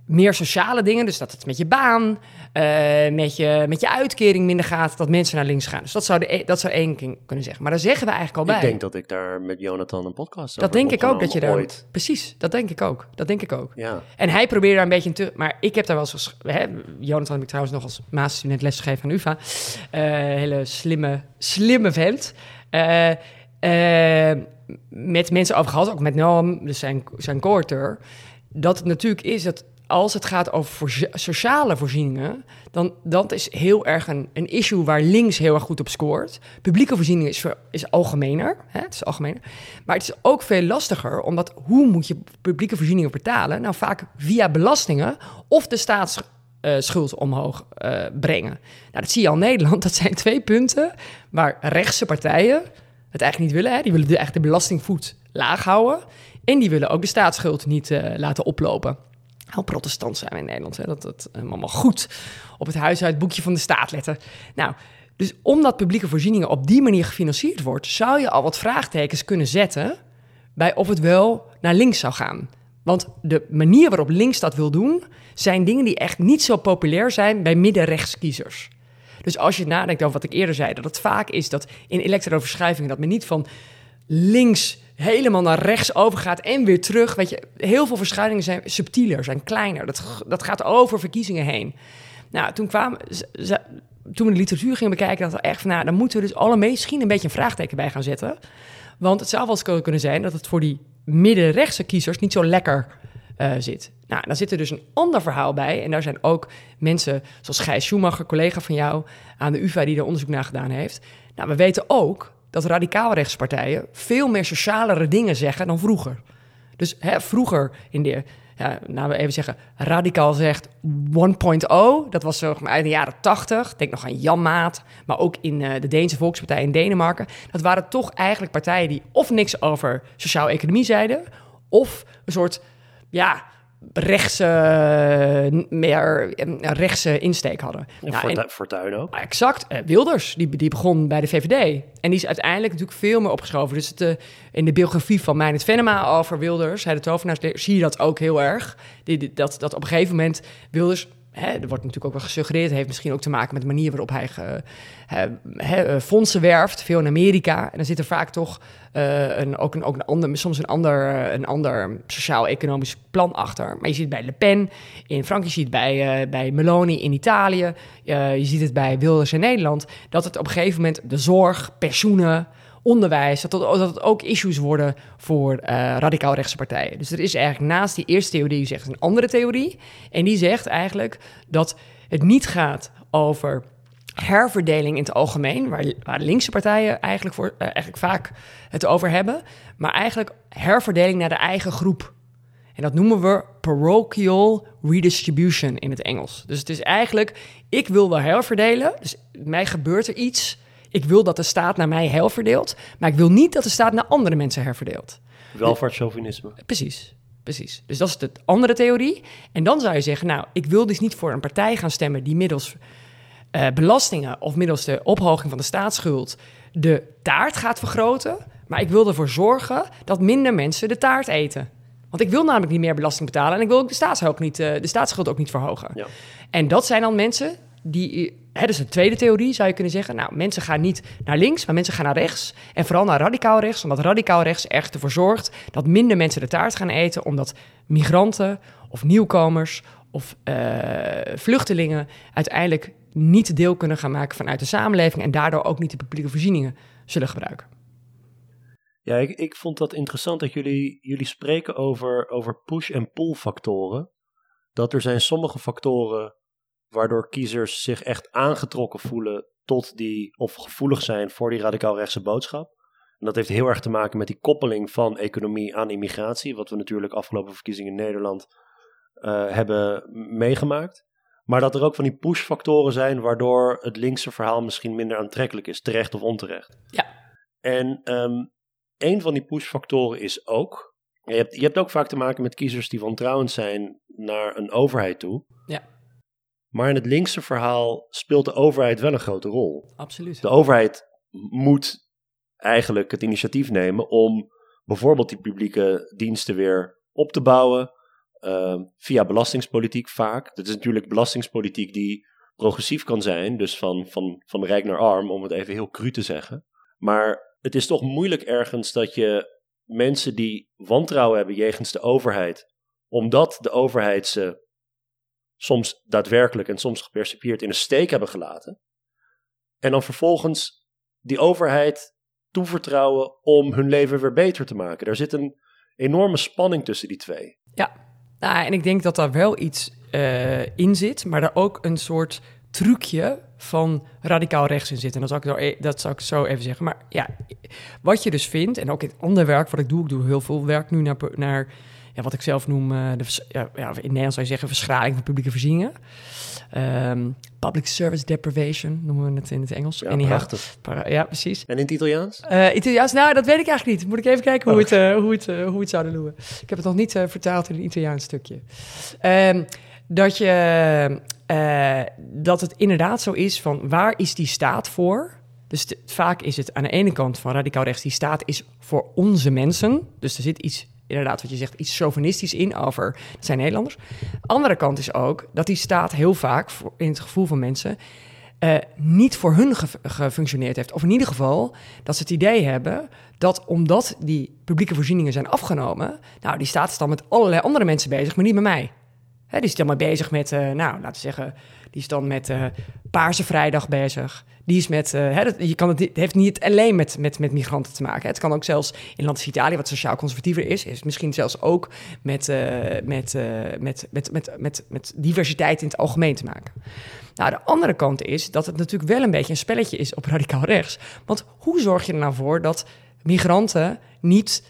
meer sociale dingen. Dus dat het met je baan, uh, met, je, met je uitkering minder gaat, dat mensen naar links gaan. Dus dat zou, de, e, dat zou één kunnen zeggen. Maar daar zeggen we eigenlijk al bij. Ik denk dat ik daar met Jonathan een podcast Dat denk ik ook dat je daar. Ooit. Precies, dat denk ik ook. Dat denk ik ook. Ja. En hij probeerde daar een beetje te. Maar ik heb daar wel eens. Hè, Jonathan heb ik trouwens nog als masterstudent lesgegeven aan UVA. Uh, hele slimme, slimme vent. Uh, met mensen over gehad, ook met Noam, dus zijn, zijn co-auteur. Dat het natuurlijk is dat als het gaat over sociale voorzieningen, dan dat is heel erg een, een issue waar links heel erg goed op scoort. Publieke voorzieningen is, is algemener, hè? het is algemener. Maar het is ook veel lastiger, omdat hoe moet je publieke voorzieningen betalen? Nou, vaak via belastingen of de staatsschuld uh, omhoog uh, brengen. Nou, dat zie je al in Nederland. Dat zijn twee punten waar rechtse partijen het eigenlijk niet willen. Hè? Die willen de, de belastingvoet laag houden. En die willen ook de staatsschuld niet uh, laten oplopen. Heel protestant zijn we in Nederland. Hè? Dat dat allemaal goed op het huishoudboekje van de staat letten. Nou, dus omdat publieke voorzieningen op die manier gefinancierd wordt, zou je al wat vraagtekens kunnen zetten bij of het wel naar links zou gaan. Want de manier waarop links dat wil doen, zijn dingen die echt niet zo populair zijn bij middenrechtskiezers. Dus als je nadenkt over wat ik eerder zei, dat het vaak is dat in elektroverschuivingen dat men niet van links helemaal naar rechts overgaat en weer terug. Weet je, heel veel verschuivingen zijn subtieler, zijn kleiner. Dat, dat gaat over verkiezingen heen. Nou, toen kwamen toen we de literatuur gingen bekijken, dachten we echt van, nou, dan moeten we dus alle misschien een beetje een vraagteken bij gaan zetten. Want het zou wel eens kunnen zijn dat het voor die middenrechtse kiezers niet zo lekker uh, zit. Nou, dan zit er dus een ander verhaal bij. En daar zijn ook mensen zoals Gijs Schumacher, collega van jou aan de UvA, die er onderzoek naar gedaan heeft. Nou, we weten ook dat radicaalrechtspartijen veel meer socialere dingen zeggen dan vroeger. Dus hè, vroeger in de ja, we even zeggen, radicaal zegt 1.0. Dat was zo uit de jaren 80. Denk nog aan Jan Maat, maar ook in uh, de Deense Volkspartij in Denemarken. Dat waren toch eigenlijk partijen die of niks over sociaal-economie zeiden, of een soort, ja, rechtse, meer rechtse insteek hadden. Ja, nou, Fortuyn ook. Exact. Uh, Wilders, die, die begon bij de VVD. En die is uiteindelijk natuurlijk veel meer opgeschoven. Dus het, uh, in de biografie van Meijnet Venema over Wilders, hij de tovenaar, zie je dat ook heel erg. Die, dat, dat op een gegeven moment Wilders hè, er wordt natuurlijk ook wel gesuggereerd, heeft misschien ook te maken met de manier waarop hij eh, fondsen werft, veel in Amerika. En dan zit er vaak toch uh, een, ook, een, ook een ander, soms een ander, een ander sociaal-economisch plan achter. Maar je ziet het bij Le Pen in Frankrijk, je ziet bij, uh, bij Meloni in Italië, je ziet het bij Wilders in Nederland, dat het op een gegeven moment de zorg, pensioenen, onderwijs, dat, dat het ook issues worden voor uh, radicaal rechtse partijen. Dus er is eigenlijk naast die eerste theorie, die zegt een andere theorie. En die zegt eigenlijk dat het niet gaat over herverdeling in het algemeen, waar, waar linkse partijen eigenlijk, voor, uh, eigenlijk vaak het over hebben, maar eigenlijk herverdeling naar de eigen groep. En dat noemen we parochial redistribution in het Engels. Dus het is eigenlijk, ik wil wel herverdelen, dus mij gebeurt er iets ik wil dat de staat naar mij herverdeelt, maar ik wil niet dat de staat naar andere mensen herverdeelt. Welvaartschauvinisme. Precies, precies. Dus dat is de andere theorie. En dan zou je zeggen, nou, ik wil dus niet voor een partij gaan stemmen die middels uh, belastingen of middels de ophoging van de staatsschuld de taart gaat vergroten, maar ik wil ervoor zorgen dat minder mensen de taart eten. Want ik wil namelijk niet meer belasting betalen en ik wil ook de staatsschuld, niet, uh, de staatsschuld ook niet verhogen. Ja. En dat zijn dan mensen die, hè, dus een tweede theorie zou je kunnen zeggen. Nou, mensen gaan niet naar links, maar mensen gaan naar rechts. En vooral naar radicaal rechts, omdat radicaal rechts echt ervoor zorgt dat minder mensen de taart gaan eten, omdat migranten of nieuwkomers of uh, vluchtelingen uiteindelijk niet deel kunnen gaan maken vanuit de samenleving en daardoor ook niet de publieke voorzieningen zullen gebruiken. Ja, ik, ik vond dat interessant dat jullie, jullie spreken over, over push- en pull factoren. Dat er zijn sommige factoren waardoor kiezers zich echt aangetrokken voelen tot die, of gevoelig zijn voor die radicaal rechtse boodschap. En dat heeft heel erg te maken met die koppeling van economie aan immigratie, wat we natuurlijk afgelopen verkiezingen in Nederland uh, hebben meegemaakt. Maar dat er ook van die push-factoren zijn waardoor het linkse verhaal misschien minder aantrekkelijk is, terecht of onterecht. Ja. En um, een van die push-factoren is ook. Je hebt, je hebt ook vaak te maken met kiezers die wantrouwend zijn naar een overheid toe. Ja. Maar in het linkse verhaal speelt de overheid wel een grote rol. Absoluut. De overheid moet eigenlijk het initiatief nemen om bijvoorbeeld die publieke diensten weer op te bouwen. Uh, via belastingspolitiek vaak. Dat is natuurlijk belastingspolitiek die progressief kan zijn, dus van, van, van rijk naar arm, om het even heel cru te zeggen. Maar het is toch moeilijk ergens dat je mensen die wantrouwen hebben jegens de overheid, omdat de overheid ze soms daadwerkelijk en soms gepercipieerd in een steek hebben gelaten. En dan vervolgens die overheid toevertrouwen om hun leven weer beter te maken. Daar zit een enorme spanning tussen die twee. Ja, nou, en ik denk dat daar wel iets uh, in zit, maar daar ook een soort trucje van radicaal rechts in zit. En dat zou, ik zo, e-, dat zou ik zo even zeggen. Maar ja, wat je dus vindt, en ook in het andere werk wat ik doe, ik doe heel veel werk nu naar, naar ja, wat ik zelf noem, uh, de, ja, ja, in Nederlands zou je zeggen, verschraling van publieke voorzieningen. Um, public service deprivation noemen we het in het Engels. Ja, prachtig. Ja, precies. En in het Italiaans? Uh, Italiaans, nou, dat weet ik eigenlijk niet. Moet ik even kijken hoe, oh. het, uh, hoe, het, hoe het zouden noemen. Ik heb het nog niet vertaald in een Italiaans stukje. Um, dat, je, dat het inderdaad zo is van waar is die staat voor? Dus vaak is het aan de ene kant van radicaal rechts, die staat is voor onze mensen. Dus er zit iets inderdaad, wat je zegt, iets chauvinistisch in over zijn Nederlanders. Andere kant is ook dat die staat heel vaak voor, in het gevoel van mensen uh, niet voor hun ge gefunctioneerd heeft. Of in ieder geval dat ze het idee hebben dat omdat die publieke voorzieningen zijn afgenomen, nou, die staat is dan met allerlei andere mensen bezig, maar niet met mij. Hè, die is dan maar bezig met, uh, nou, laten we zeggen, die is dan met uh, Paarse Vrijdag bezig. Die is met, uh, hè, je kan het, heeft niet alleen met, met, met migranten te maken. Het kan ook zelfs in land Italië, wat sociaal conservatiever is, is misschien zelfs ook met, met, met, met, met, met, met diversiteit in het algemeen te maken. Nou, de andere kant is dat het natuurlijk wel een beetje een spelletje is op radicaal rechts. Want hoe zorg je er nou voor dat migranten niet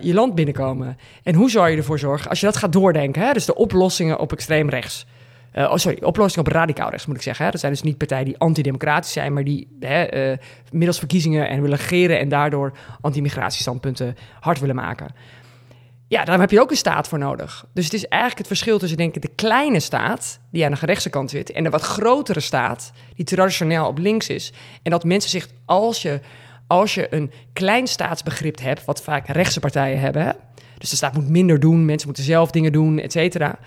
je land binnenkomen? En hoe zou je ervoor zorgen, als je dat gaat doordenken, hè, dus de oplossingen op extreem rechts. Uh, oh, sorry, oplossingen op radicaal rechts moet ik zeggen. Hè. Dat zijn dus niet partijen die antidemocratisch zijn, maar die hè, uh, middels verkiezingen en willen regeren en daardoor anti-migratiestandpunten hard willen maken. Ja, daar heb je ook een staat voor nodig. Dus het is eigenlijk het verschil tussen denk de kleine staat, die aan de rechtse kant zit, en de wat grotere staat, die traditioneel op links is. En dat mensen zich, als je, als je een klein staatsbegrip hebt, wat vaak rechtse partijen hebben, hè? dus de staat moet minder doen, mensen moeten zelf dingen doen, et cetera.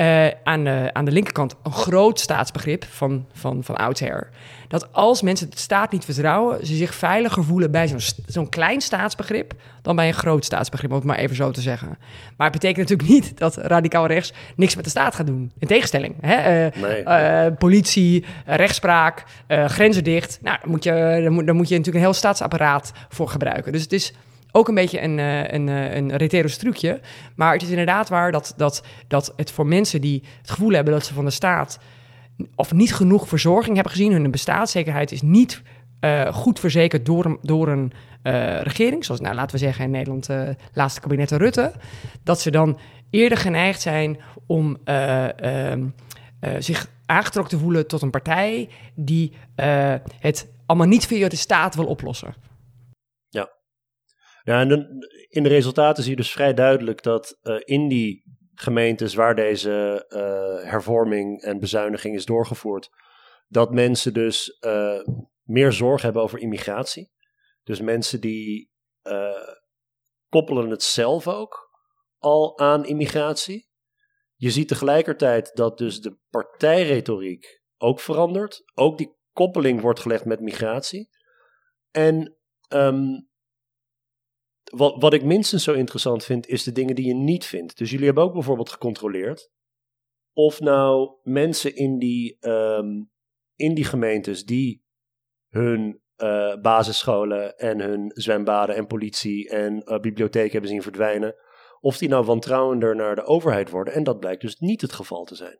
Uh, aan, de, aan de linkerkant een groot staatsbegrip van, van, van oudsher. Dat als mensen de staat niet vertrouwen, ze zich veiliger voelen bij zo'n zo'n klein staatsbegrip dan bij een groot staatsbegrip, om het maar even zo te zeggen. Maar het betekent natuurlijk niet dat radicaal rechts niks met de staat gaat doen. In tegenstelling. Hè? Uh, nee. uh, politie, rechtspraak, grenzen dicht. Nou, daar moet, je, daar, moet, daar moet je natuurlijk een heel staatsapparaat voor gebruiken. Dus het is ook een beetje een, uh, een, uh, een trucje. Maar het is inderdaad waar dat, dat, dat het voor mensen die het gevoel hebben dat ze van de staat of niet genoeg verzorging hebben gezien, hun bestaanszekerheid is niet uh, goed verzekerd door een, door een regering, zoals nou, laten we zeggen in Nederland laatste kabinet Rutte, dat ze dan eerder geneigd zijn om ehm, zich aangetrokken te voelen tot een partij die het allemaal niet via de staat wil oplossen. Ja, en in de resultaten zie je dus vrij duidelijk dat uh, in die gemeentes waar deze uh, hervorming en bezuiniging is doorgevoerd, dat mensen dus uh, meer zorg hebben over immigratie. Dus mensen die koppelen het zelf ook al aan immigratie. Je ziet tegelijkertijd dat dus de partijretoriek ook verandert. Ook die koppeling wordt gelegd met migratie. En um, wat, wat ik minstens zo interessant vind, is de dingen die je niet vindt. Dus jullie hebben ook bijvoorbeeld gecontroleerd of nou mensen in die, um, in die gemeentes die hun uh, basisscholen en hun zwembaden en politie en uh, bibliotheken hebben zien verdwijnen, of die nou wantrouwender naar de overheid worden. En dat blijkt dus niet het geval te zijn.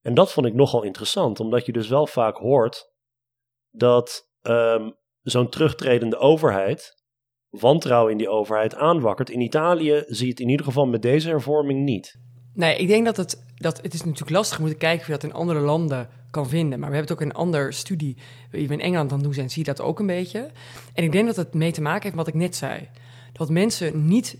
En dat vond ik nogal interessant, omdat je dus wel vaak hoort dat um, zo'n terugtredende overheid wantrouwen in die overheid aanwakkert. In Italië zie je het in ieder geval met deze hervorming niet. Nee, ik denk dat het, dat het is natuurlijk lastig om te kijken of je dat in andere landen kan vinden. Maar we hebben het ook in een andere studie, die we in Engeland dan doen zijn, zie je dat ook een beetje. En ik denk dat het mee te maken heeft met wat ik net zei. Dat mensen niet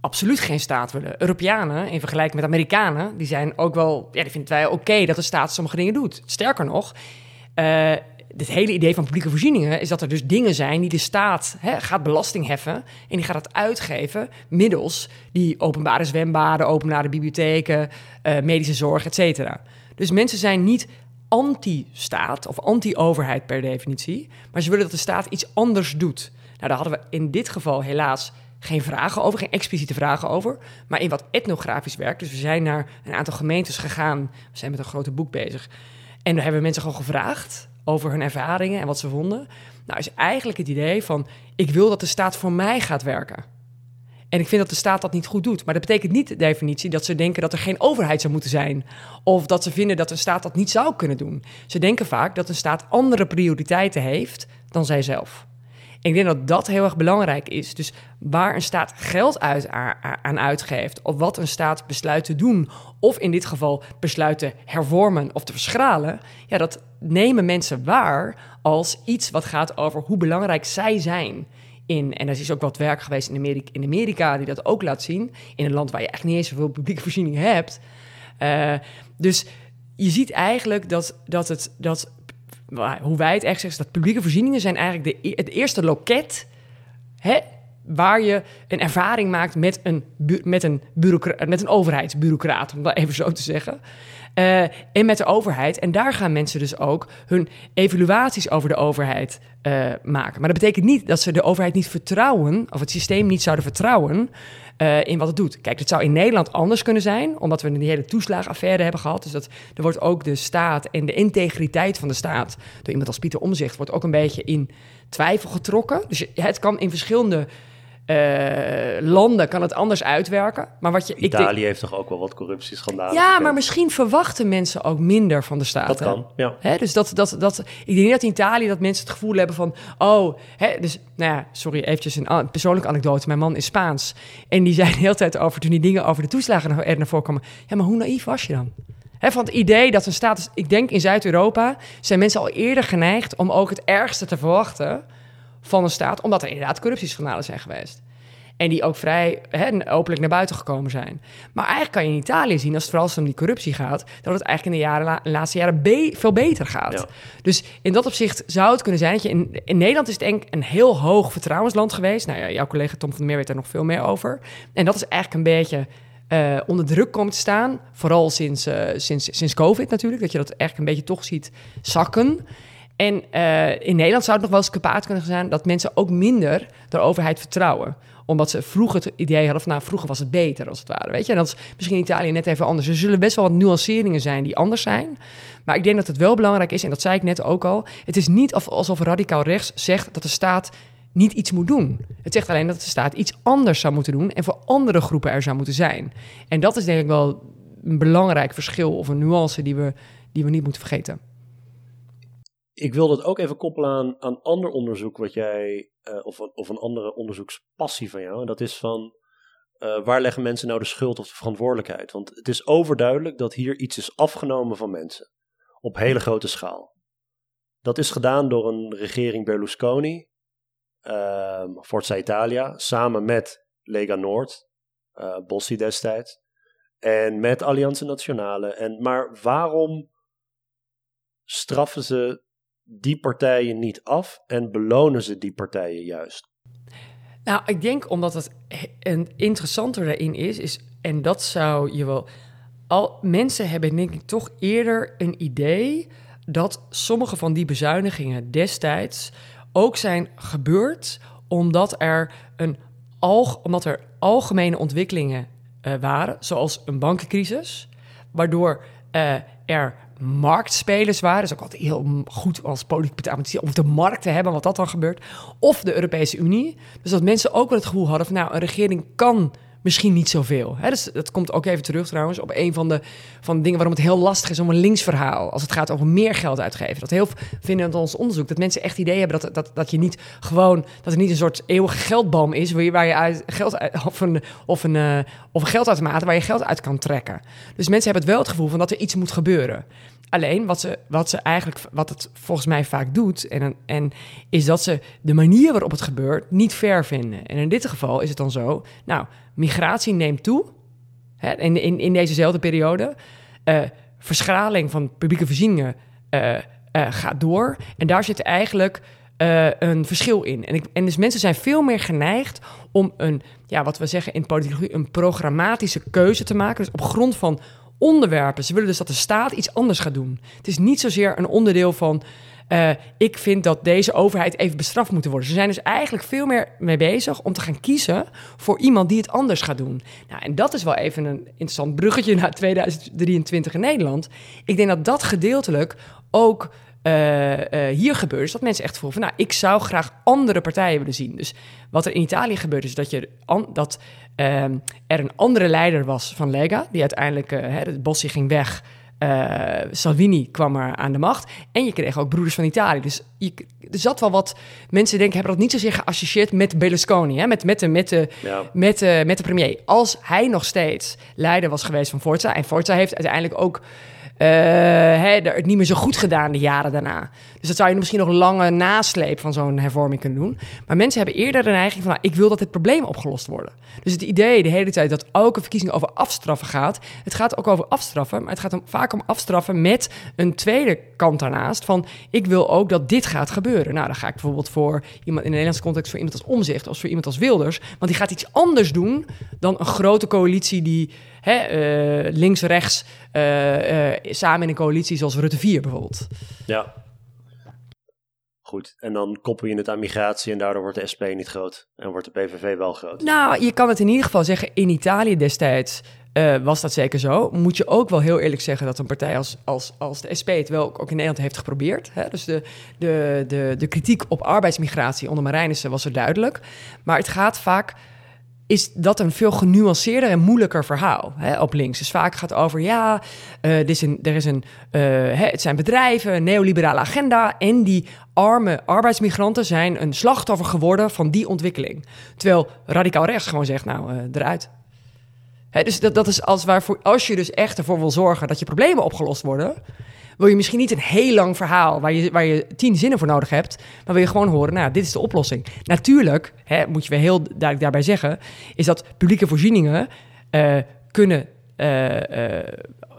absoluut geen staat willen. Europeanen, in vergelijking met Amerikanen, die zijn ook wel, ja, die vinden wij oké dat de staat sommige dingen doet. Sterker nog, uh, het hele idee van publieke voorzieningen is dat er dus dingen zijn die de staat hè, gaat belasting heffen. En die gaat het uitgeven middels die openbare zwembaden, openbare bibliotheken, uh, medische zorg, et cetera. Dus mensen zijn niet anti-staat of anti-overheid per definitie. Maar ze willen dat de staat iets anders doet. Nou, daar hadden we in dit geval helaas geen vragen over, geen expliciete vragen over. Maar in wat etnografisch werk. Dus we zijn naar een aantal gemeentes gegaan. We zijn met een grote boek bezig. En daar hebben we mensen gewoon gevraagd over hun ervaringen en wat ze vonden. Nou, is eigenlijk het idee van: ik wil dat de staat voor mij gaat werken. En ik vind dat de staat dat niet goed doet. Maar dat betekent niet de definitie dat ze denken dat er geen overheid zou moeten zijn. Of dat ze vinden dat een staat dat niet zou kunnen doen. Ze denken vaak dat een staat andere prioriteiten heeft dan zijzelf. Ik denk dat dat heel erg belangrijk is. Dus waar een staat geld uit, aan uitgeeft, of wat een staat besluit te doen, of in dit geval besluit te hervormen of te verschralen, ja, dat nemen mensen waar als iets wat gaat over hoe belangrijk zij zijn. In, en er is ook wat werk geweest in Amerika, in Amerika die dat ook laat zien. In een land waar je echt niet eens zoveel publieke voorziening hebt. Uh, dus je ziet eigenlijk dat, dat, het, dat hoe wij het echt zeggen, dat publieke voorzieningen zijn eigenlijk de, e-, het eerste loket hè, waar je een ervaring maakt met een, met een, met een overheidsbureaucraat, om dat even zo te zeggen. Uh, en met de overheid. En daar gaan mensen dus ook hun evaluaties over de overheid uh, maken. Maar dat betekent niet dat ze de overheid niet vertrouwen, of het systeem niet zouden vertrouwen. Uh, in wat het doet. Kijk, het zou in Nederland anders kunnen zijn, omdat we die hele toeslagenaffaire hebben gehad. Dus dat er wordt ook de staat en de integriteit van de staat door iemand als Pieter Omzicht wordt ook een beetje in twijfel getrokken. Dus het kan in verschillende uh, landen kan het anders uitwerken. Maar wat je, Italië ik denk, heeft toch ook wel wat corruptieschandalen? Ja, maar misschien verwachten mensen ook minder van de staat. Dat kan, ja. Hè, dus dat, dat, dat, ik denk niet dat in Italië dat mensen het gevoel hebben van... oh, hè, dus, nou ja, sorry, eventjes een persoonlijke anekdote. Mijn man is Spaans. En die *laughs* zei de hele tijd over, toen die dingen over de toeslagen er naar voren kwamen... ja, maar hoe naïef was je dan? He, van het idee dat een staat, ik denk in Zuid-Europa, zijn mensen al eerder geneigd om ook het ergste te verwachten van een staat, omdat er inderdaad corruptieschandalen zijn geweest. En die ook vrij hè, openlijk naar buiten gekomen zijn. Maar eigenlijk kan je in Italië zien, als het vooral om die corruptie gaat, dat het eigenlijk in de, jaren, de laatste jaren veel beter gaat. Dus in dat opzicht zou het kunnen zijn dat je in, in Nederland is het denk een heel hoog vertrouwensland geweest. Nou ja, jouw collega Tom van der Meer weet daar nog veel meer over. En dat is eigenlijk een beetje uh, onder druk komt te staan. Vooral sinds, uh, sinds, sinds COVID natuurlijk. Dat je dat eigenlijk een beetje toch ziet zakken. En uh, in Nederland zou het nog wel eens gepaard kunnen zijn dat mensen ook minder de overheid vertrouwen omdat ze vroeger het idee hadden van, nou, vroeger was het beter, als het ware. Weet je, en dat is misschien in Italië net even anders. Er zullen best wel wat nuanceringen zijn die anders zijn. Maar ik denk dat het wel belangrijk is, en dat zei ik net ook al. Het is niet alsof radicaal rechts zegt dat de staat niet iets moet doen. Het zegt alleen dat de staat iets anders zou moeten doen en voor andere groepen er zou moeten zijn. En dat is denk ik wel een belangrijk verschil of een nuance die we, die we niet moeten vergeten. Ik wil dat ook even koppelen aan, aan ander onderzoek wat jij, uh, of, of een andere onderzoekspassie van jou. En dat is van uh, waar leggen mensen nou de schuld of de verantwoordelijkheid? Want het is overduidelijk dat hier iets is afgenomen van mensen. Op hele grote schaal. Dat is gedaan door een regering Berlusconi, uh, Forza Italia, samen met Lega Noord, uh, Bossi destijds, en met Allianze Nationale. En, maar waarom straffen ze die partijen niet af en belonen ze die partijen juist? Nou, ik denk omdat het een interessanter daarin is, is en dat zou je wel. Al mensen hebben denk ik toch eerder een idee dat sommige van die bezuinigingen destijds ook zijn gebeurd omdat er, een alg omdat er algemene ontwikkelingen uh, waren, zoals een bankencrisis, waardoor uh, er marktspelers waren. Is ook altijd heel goed als politiek partij om de markt te hebben, wat dat dan gebeurt. Of de Europese Unie. Dus dat mensen ook wel het gevoel hadden van nou, een regering kan misschien niet zoveel. Hè? Dus dat komt ook even terug trouwens op een van de, van de dingen waarom het heel lastig is om een linksverhaal, als het gaat over meer geld uitgeven. Dat heel vinden in ons onderzoek dat mensen echt idee hebben dat, dat, dat je niet gewoon, dat er niet een soort eeuwige geldboom is waar je, waar je uit, geld uit, of een, of een, uh, of een geldautomaat waar je geld uit kan trekken. Dus mensen hebben het wel het gevoel van dat er iets moet gebeuren. Alleen wat ze, wat ze eigenlijk, wat het volgens mij vaak doet, en, en is dat ze de manier waarop het gebeurt niet fair vinden. En in dit geval is het dan zo, nou, migratie neemt toe hè, in, in, in dezezelfde periode. Uh, verschraling van publieke voorzieningen uh, uh, gaat door. En daar zit eigenlijk een verschil in. En, ik, en dus mensen zijn veel meer geneigd om een, ja, wat we zeggen in politiek, een programmatische keuze te maken. Dus op grond van onderwerpen. Ze willen dus dat de staat iets anders gaat doen. Het is niet zozeer een onderdeel van. Uh, ik vind dat deze overheid even bestraft moet worden. Ze zijn dus eigenlijk veel meer mee bezig om te gaan kiezen voor iemand die het anders gaat doen. Nou, en dat is wel even een interessant bruggetje naar 2023 in Nederland. Ik denk dat dat gedeeltelijk ook uh, uh, hier gebeurt, is dat mensen echt voelen van, nou, ik zou graag andere partijen willen zien. Dus wat er in Italië gebeurt, is dat, je, dat uh, er een andere leider was van Lega, die uiteindelijk, het Bossi ging weg, Salvini kwam er aan de macht. En je kreeg ook Broeders van Italië. Dus je, er zat wel wat, mensen denken, hebben dat niet zozeer geassocieerd met Berlusconi, hè, met, met, de, met, de, ja. met, de, met de premier. Als hij nog steeds leider was geweest van Forza, en Forza heeft uiteindelijk ook hè, het niet meer zo goed gedaan de jaren daarna. Dus dat zou je misschien nog lange nasleep van zo'n hervorming kunnen doen. Maar mensen hebben eerder de neiging van, nou, ik wil dat dit probleem opgelost wordt. Dus het idee de hele tijd dat elke verkiezing over afstraffen gaat. Het gaat ook over afstraffen, maar het gaat om, vaak om afstraffen met een tweede kant daarnaast. Van, ik wil ook dat dit gaat gebeuren. Nou, dan ga ik bijvoorbeeld voor iemand in de Nederlandse context voor iemand als Omzicht, of voor iemand als Wilders. Want die gaat iets anders doen dan een grote coalitie die uh, links-rechts samen in een coalitie zoals Rutte 4 bijvoorbeeld. Ja. Goed, en dan koppel je het aan migratie en daardoor wordt de SP niet groot en wordt de PVV wel groot. Nou, je kan het in ieder geval zeggen, in Italië destijds uh, was dat zeker zo. Moet je ook wel heel eerlijk zeggen dat een partij als, als, als de SP het wel ook in Nederland heeft geprobeerd. Hè? Dus de, de, de, de kritiek op arbeidsmigratie onder Marijnissen was er duidelijk. Maar het gaat vaak is dat een veel genuanceerder en moeilijker verhaal hè, op links. Dus vaak gaat over, ja, er is er is een, uh, hè, het zijn bedrijven, een neoliberale agenda... en die arme arbeidsmigranten zijn een slachtoffer geworden van die ontwikkeling. Terwijl radicaal rechts gewoon zegt, nou, uh, eruit dus dat, dat is als, waarvoor, als je dus echt ervoor wil zorgen dat je problemen opgelost worden, wil je misschien niet een heel lang verhaal waar je, waar je tien zinnen voor nodig hebt, maar wil je gewoon horen, nou, dit is de oplossing. Natuurlijk, moet je weer heel duidelijk daarbij zeggen, is dat publieke voorzieningen uh, kunnen uh,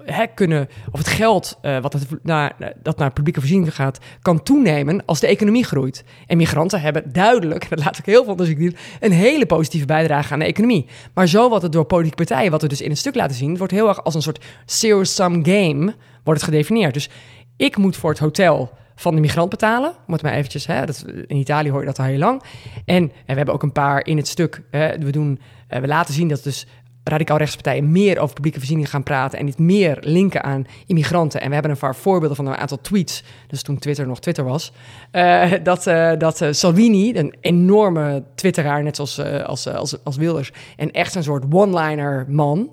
hè, kunnen, of het geld wat het naar, dat naar publieke voorzieningen gaat, kan toenemen als de economie groeit. En migranten hebben duidelijk, dat laat ik heel veel onderzoek doen, een hele positieve bijdrage aan de economie. Maar zo wat het door politieke partijen, wat we dus in een stuk laten zien, wordt heel erg als een soort zero-sum game wordt het gedefinieerd. Dus ik moet voor het hotel van de migrant betalen. Moet maar eventjes, hè, dat, in Italië hoor je dat al heel lang. En, en we hebben ook een paar in het stuk. Hè, we, doen, uh, we laten zien dat dus radicaal rechtspartijen meer over publieke voorzieningen gaan praten en niet meer linken aan immigranten. En we hebben een paar voorbeelden van een aantal tweets, dus toen Twitter nog Twitter was, uh, dat, uh, dat Salvini, een enorme twitteraar, net zoals als, als, als Wilders, en echt een soort one-liner man,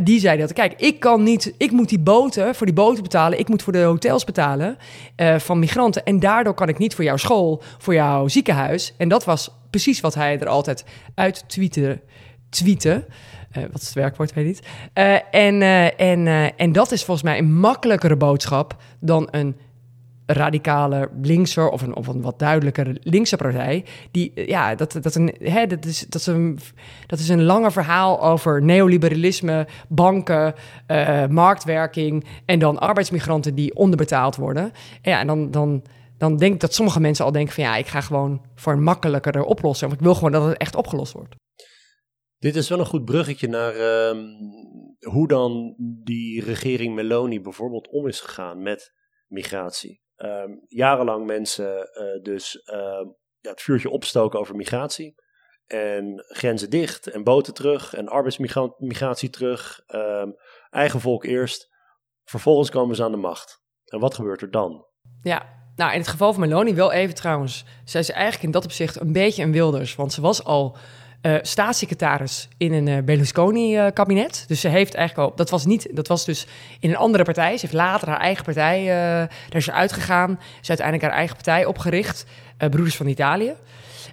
die zei dat, kijk, ik kan niet, ik moet die boten, voor die boten betalen, ik moet voor de hotels betalen van migranten en daardoor kan ik niet voor jouw school, voor jouw ziekenhuis. En dat was precies wat hij er altijd uit tweette. tweeten. Uh, wat is het werkwoord, weet niet. En, en, en dat is volgens mij een makkelijkere boodschap dan een radicale linkser of een, of een wat duidelijker linkse partij. Die, ja, dat, dat, een, hè, dat, is, dat, is een, dat is een lange verhaal over neoliberalisme, banken, marktwerking en dan arbeidsmigranten die onderbetaald worden. Ja, en dan, dan, dan denk ik dat sommige mensen al denken van ja, ik ga gewoon voor een makkelijkere oplossing. Want ik wil gewoon dat het echt opgelost wordt. Dit is wel een goed bruggetje naar uh, hoe dan die regering Meloni bijvoorbeeld om is gegaan met migratie. Um, jarenlang mensen uh, dus uh, ja, het vuurtje opstoken over migratie. En grenzen dicht en boten terug en arbeidsmigratie terug. Um, eigen volk eerst. Vervolgens komen ze aan de macht. En wat gebeurt er dan? Ja, nou in het geval van Meloni wel even trouwens. Zij is eigenlijk in dat opzicht een beetje een wilders. Want ze was al uh, staatssecretaris in een uh, Berlusconi-kabinet. dus ze heeft eigenlijk al, dat was niet, dat was dus in een andere partij. Ze heeft later haar eigen partij, daar is ze uitgegaan. Ze heeft uiteindelijk haar eigen partij opgericht, Broeders van Italië.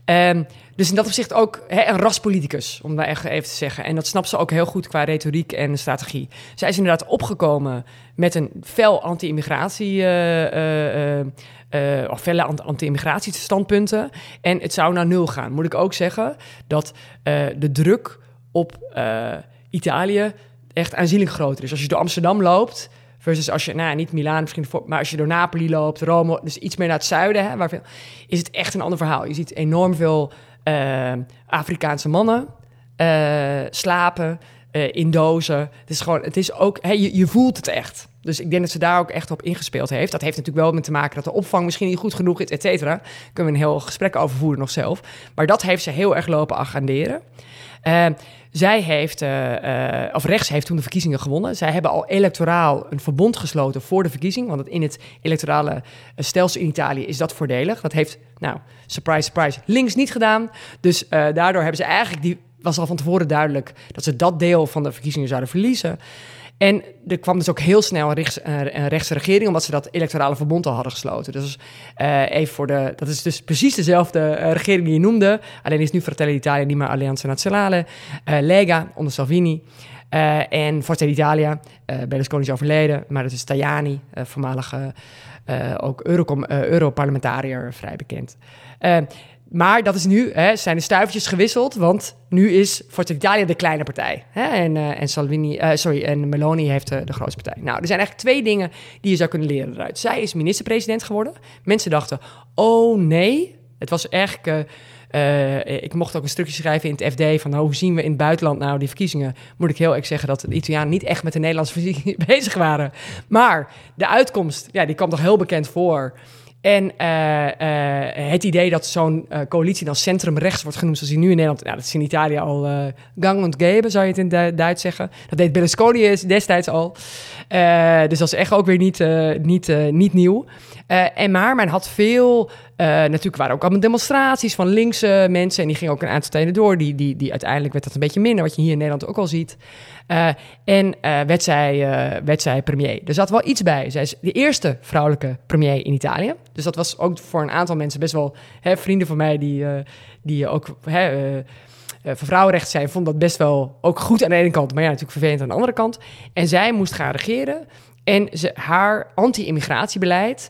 Um, dus in dat opzicht ook hè, een raspoliticus, om daar echt even te zeggen. En dat snapt ze ook heel goed qua retoriek en strategie. Zij is inderdaad opgekomen met een fel anti-immigratie uh, of felle anti-immigratiestandpunten. En het zou naar nul gaan. Moet ik ook zeggen dat uh, de druk op uh, Italië echt aanzienlijk groter is. Als je door Amsterdam loopt, versus als je, nou niet Milaan misschien, maar als je door Napoli loopt, Rome, dus iets meer naar het zuiden, hè, waar veel, is het echt een ander verhaal. Je ziet enorm veel Afrikaanse mannen slapen in dozen. Het is gewoon, het is ook, je voelt het echt. Dus ik denk dat ze daar ook echt op ingespeeld heeft. Dat heeft natuurlijk wel met te maken dat de opvang misschien niet goed genoeg is, et cetera. Kunnen we een heel gesprek over voeren nog zelf. Maar dat heeft ze heel erg lopen agenderen. Uh, zij heeft, uh, uh, of rechts heeft toen de verkiezingen gewonnen. Zij hebben al electoraal een verbond gesloten voor de verkiezing. Want in het electorale stelsel in Italië is dat voordelig. Dat heeft, nou, surprise, surprise, links niet gedaan. Dus daardoor hebben ze eigenlijk, die was al van tevoren duidelijk... dat ze dat deel van de verkiezingen zouden verliezen. En er kwam dus ook heel snel een, rechts, een rechtse regering, omdat ze dat electorale verbond al hadden gesloten. Dus uh, even voor de. Dat is dus precies dezelfde uh, regering die je noemde. Alleen is nu Fratelli d'Italia niet meer Alleanza Nazionale. Lega onder Salvini. en Forza Italia. Berlusconi is overleden, maar dat is Tajani, voormalige ook Europarlementariër, vrij bekend. Maar dat is nu, hè, zijn de stuivertjes gewisseld, want nu is Forza Italia de kleine partij. Hè, en, uh, en, Salvini, uh, sorry, en Meloni heeft uh, de grootste partij. Nou, er zijn eigenlijk twee dingen die je zou kunnen leren eruit. Zij is minister-president geworden. Mensen dachten, oh nee, het was eigenlijk ik mocht ook een stukje schrijven in het FD van nou, hoe zien we in het buitenland nou die verkiezingen. Moet ik heel erg zeggen dat de Italianen niet echt met de Nederlandse verkiezingen *laughs* bezig waren. Maar de uitkomst, ja, die kwam toch heel bekend voor. En uh, uh, het idee dat zo'n uh, coalitie dan centrumrechts wordt genoemd, zoals die nu in Nederland, nou, dat is in Italië al gang und zou je het in du Duits zeggen. Dat deed Berlusconi destijds al. dus dat is echt ook weer niet, niet, niet nieuw. en maar men had veel, natuurlijk waren ook allemaal demonstraties van linkse mensen en die gingen ook een aantal tijden door. Die, die, die uiteindelijk werd dat een beetje minder, wat je hier in Nederland ook al ziet. Uh, en uh, werd, zij, werd zij premier. Er zat wel iets bij. Zij is de eerste vrouwelijke premier in Italië. Dus dat was ook voor een aantal mensen best wel... Hè, vrienden van mij die, die ook hè, voor vrouwenrechten zijn... vonden dat best wel ook goed aan de ene kant... maar ja, natuurlijk vervelend aan de andere kant. En zij moest gaan regeren. En ze, haar anti-immigratiebeleid...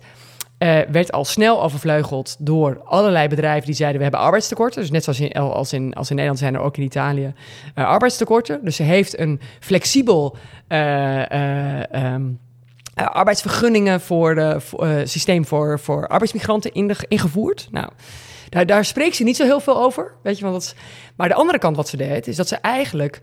Uh, werd al snel overvleugeld door allerlei bedrijven die zeiden: we hebben arbeidstekorten. Dus net zoals in, als in, als in Nederland zijn er ook in Italië uh, arbeidstekorten. Dus ze heeft een flexibel uh, um, arbeidsvergunningen voor de systeem voor, voor arbeidsmigranten ingevoerd. Nou, daar, daar spreekt ze niet zo heel veel over. Weet je, want dat, maar de andere kant wat ze deed, is dat ze eigenlijk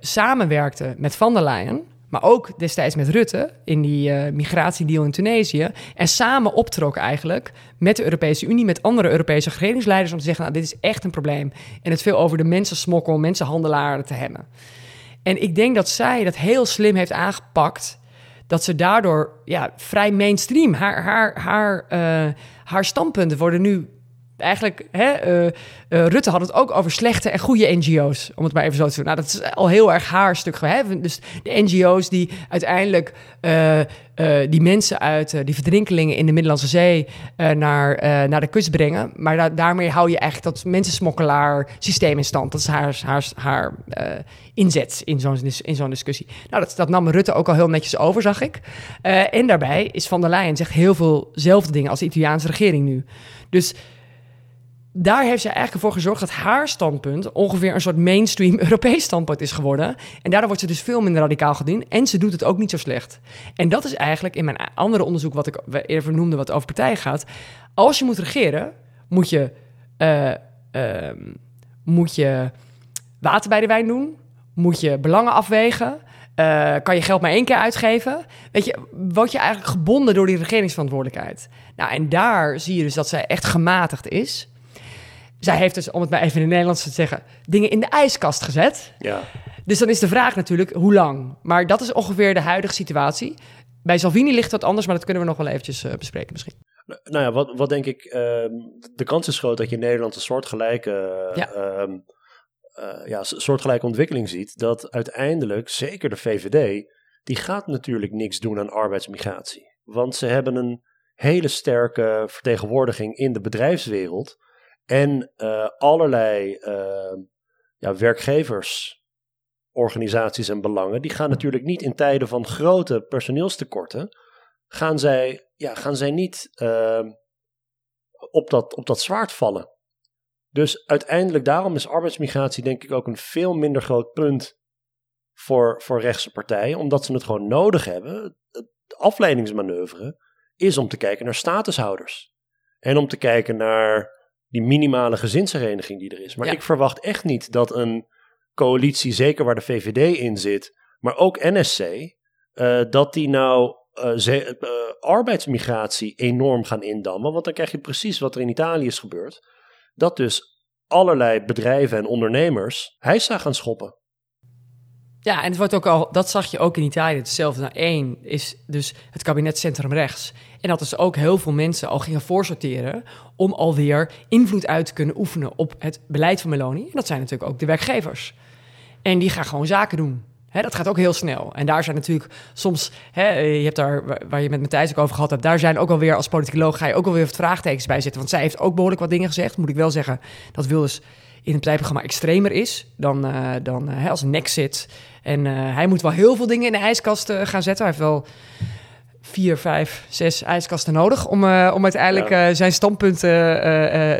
samenwerkte met Van der Leyen maar ook destijds met Rutte in die uh, migratiedeal in Tunesië. En samen optrok eigenlijk met de Europese Unie, met andere Europese regeringsleiders om te zeggen: nou, dit is echt een probleem. En het veel over de mensensmokkel, mensenhandelaren te hebben. En ik denk dat zij dat heel slim heeft aangepakt. Dat ze daardoor ja, vrij mainstream. Haar, haar, haar, uh, haar standpunten worden nu eigenlijk, hè, uh, uh, Rutte had het ook over slechte en goede NGO's, om het maar even zo te doen. Nou, dat is al heel erg haar stuk. Hè? Dus de NGO's die uiteindelijk uh, die mensen uit die verdrinkelingen in de Middellandse Zee naar, naar de kust brengen. Maar da daarmee hou je eigenlijk dat mensensmokkelaar systeem in stand. Dat is haar, haar, haar inzet in zo'n in zo'n discussie. Nou, dat, dat nam Rutte ook al heel netjes over, zag ik. en daarbij is Van der Leyen zegt heel veelzelfde dingen als de Italiaanse regering nu. Dus daar heeft ze eigenlijk voor gezorgd dat haar standpunt ongeveer een soort mainstream *laughs* Europees standpunt is geworden. En daardoor wordt ze dus veel minder radicaal gedaan. En ze doet het ook niet zo slecht. En dat is eigenlijk in mijn andere onderzoek, wat ik even noemde, wat over partijen gaat. Als je moet regeren, moet je, uh, uh, moet je water bij de wijn doen. Moet je belangen afwegen. Uh, kan je geld maar één keer uitgeven? Weet je, word je eigenlijk gebonden door die regeringsverantwoordelijkheid? Nou, en daar zie je dus dat zij echt gematigd is zij heeft dus, om het maar even in het Nederlands te zeggen, dingen in de ijskast gezet. Ja. Dus dan is de vraag natuurlijk, hoe lang? Maar dat is ongeveer de huidige situatie. Bij Salvini ligt wat anders, maar dat kunnen we nog wel eventjes uh, bespreken misschien. Nou ja, wat, wat denk ik, uh, de kans is groot dat je in Nederland een soortgelijke, ja. Uh, ja, soortgelijke ontwikkeling ziet. Dat uiteindelijk, zeker de VVD, die gaat natuurlijk niks doen aan arbeidsmigratie. Want ze hebben een hele sterke vertegenwoordiging in de bedrijfswereld en uh, allerlei uh, ja, werkgeversorganisaties en belangen, die gaan natuurlijk niet in tijden van grote personeelstekorten, gaan zij, ja, gaan zij niet uh, op, dat, op dat zwaard vallen. Dus uiteindelijk, daarom is arbeidsmigratie denk ik ook een veel minder groot punt voor, voor rechtse partijen, omdat ze het gewoon nodig hebben. Het afleidingsmanoeuvre is om te kijken naar statushouders. En om te kijken naar die minimale gezinshereniging die er is. Maar ik verwacht echt niet dat een coalitie, zeker waar de VVD in zit, maar ook NSC, uh, eh, dat die nou uh, arbeidsmigratie enorm gaan indammen. Want dan krijg je precies wat er in Italië is gebeurd. Dat dus allerlei bedrijven en ondernemers hijsa gaan schoppen. Ja, en het wordt ook al, dat zag je ook in Italië. Hetzelfde. Nou, één is dus het kabinet centrum-rechts. En dat is ook heel veel mensen al gingen voorsorteren om alweer invloed uit te kunnen oefenen op het beleid van Meloni. En dat zijn natuurlijk ook de werkgevers. En die gaan gewoon zaken doen. dat gaat ook heel snel. En daar zijn natuurlijk soms, je hebt daar, waar je met Matthijs ook over gehad hebt, daar zijn ook alweer als politicoloog ga je ook alweer wat vraagtekens bij zitten. Want zij heeft ook behoorlijk wat dingen gezegd, moet ik wel zeggen. Dat wil dus in het partijprogramma extremer is dan, uh, dan uh, als Nexit. En uh, hij moet wel heel veel dingen in de ijskast gaan zetten. Hij heeft wel vier, vijf, zes ijskasten nodig om, om uiteindelijk zijn standpunten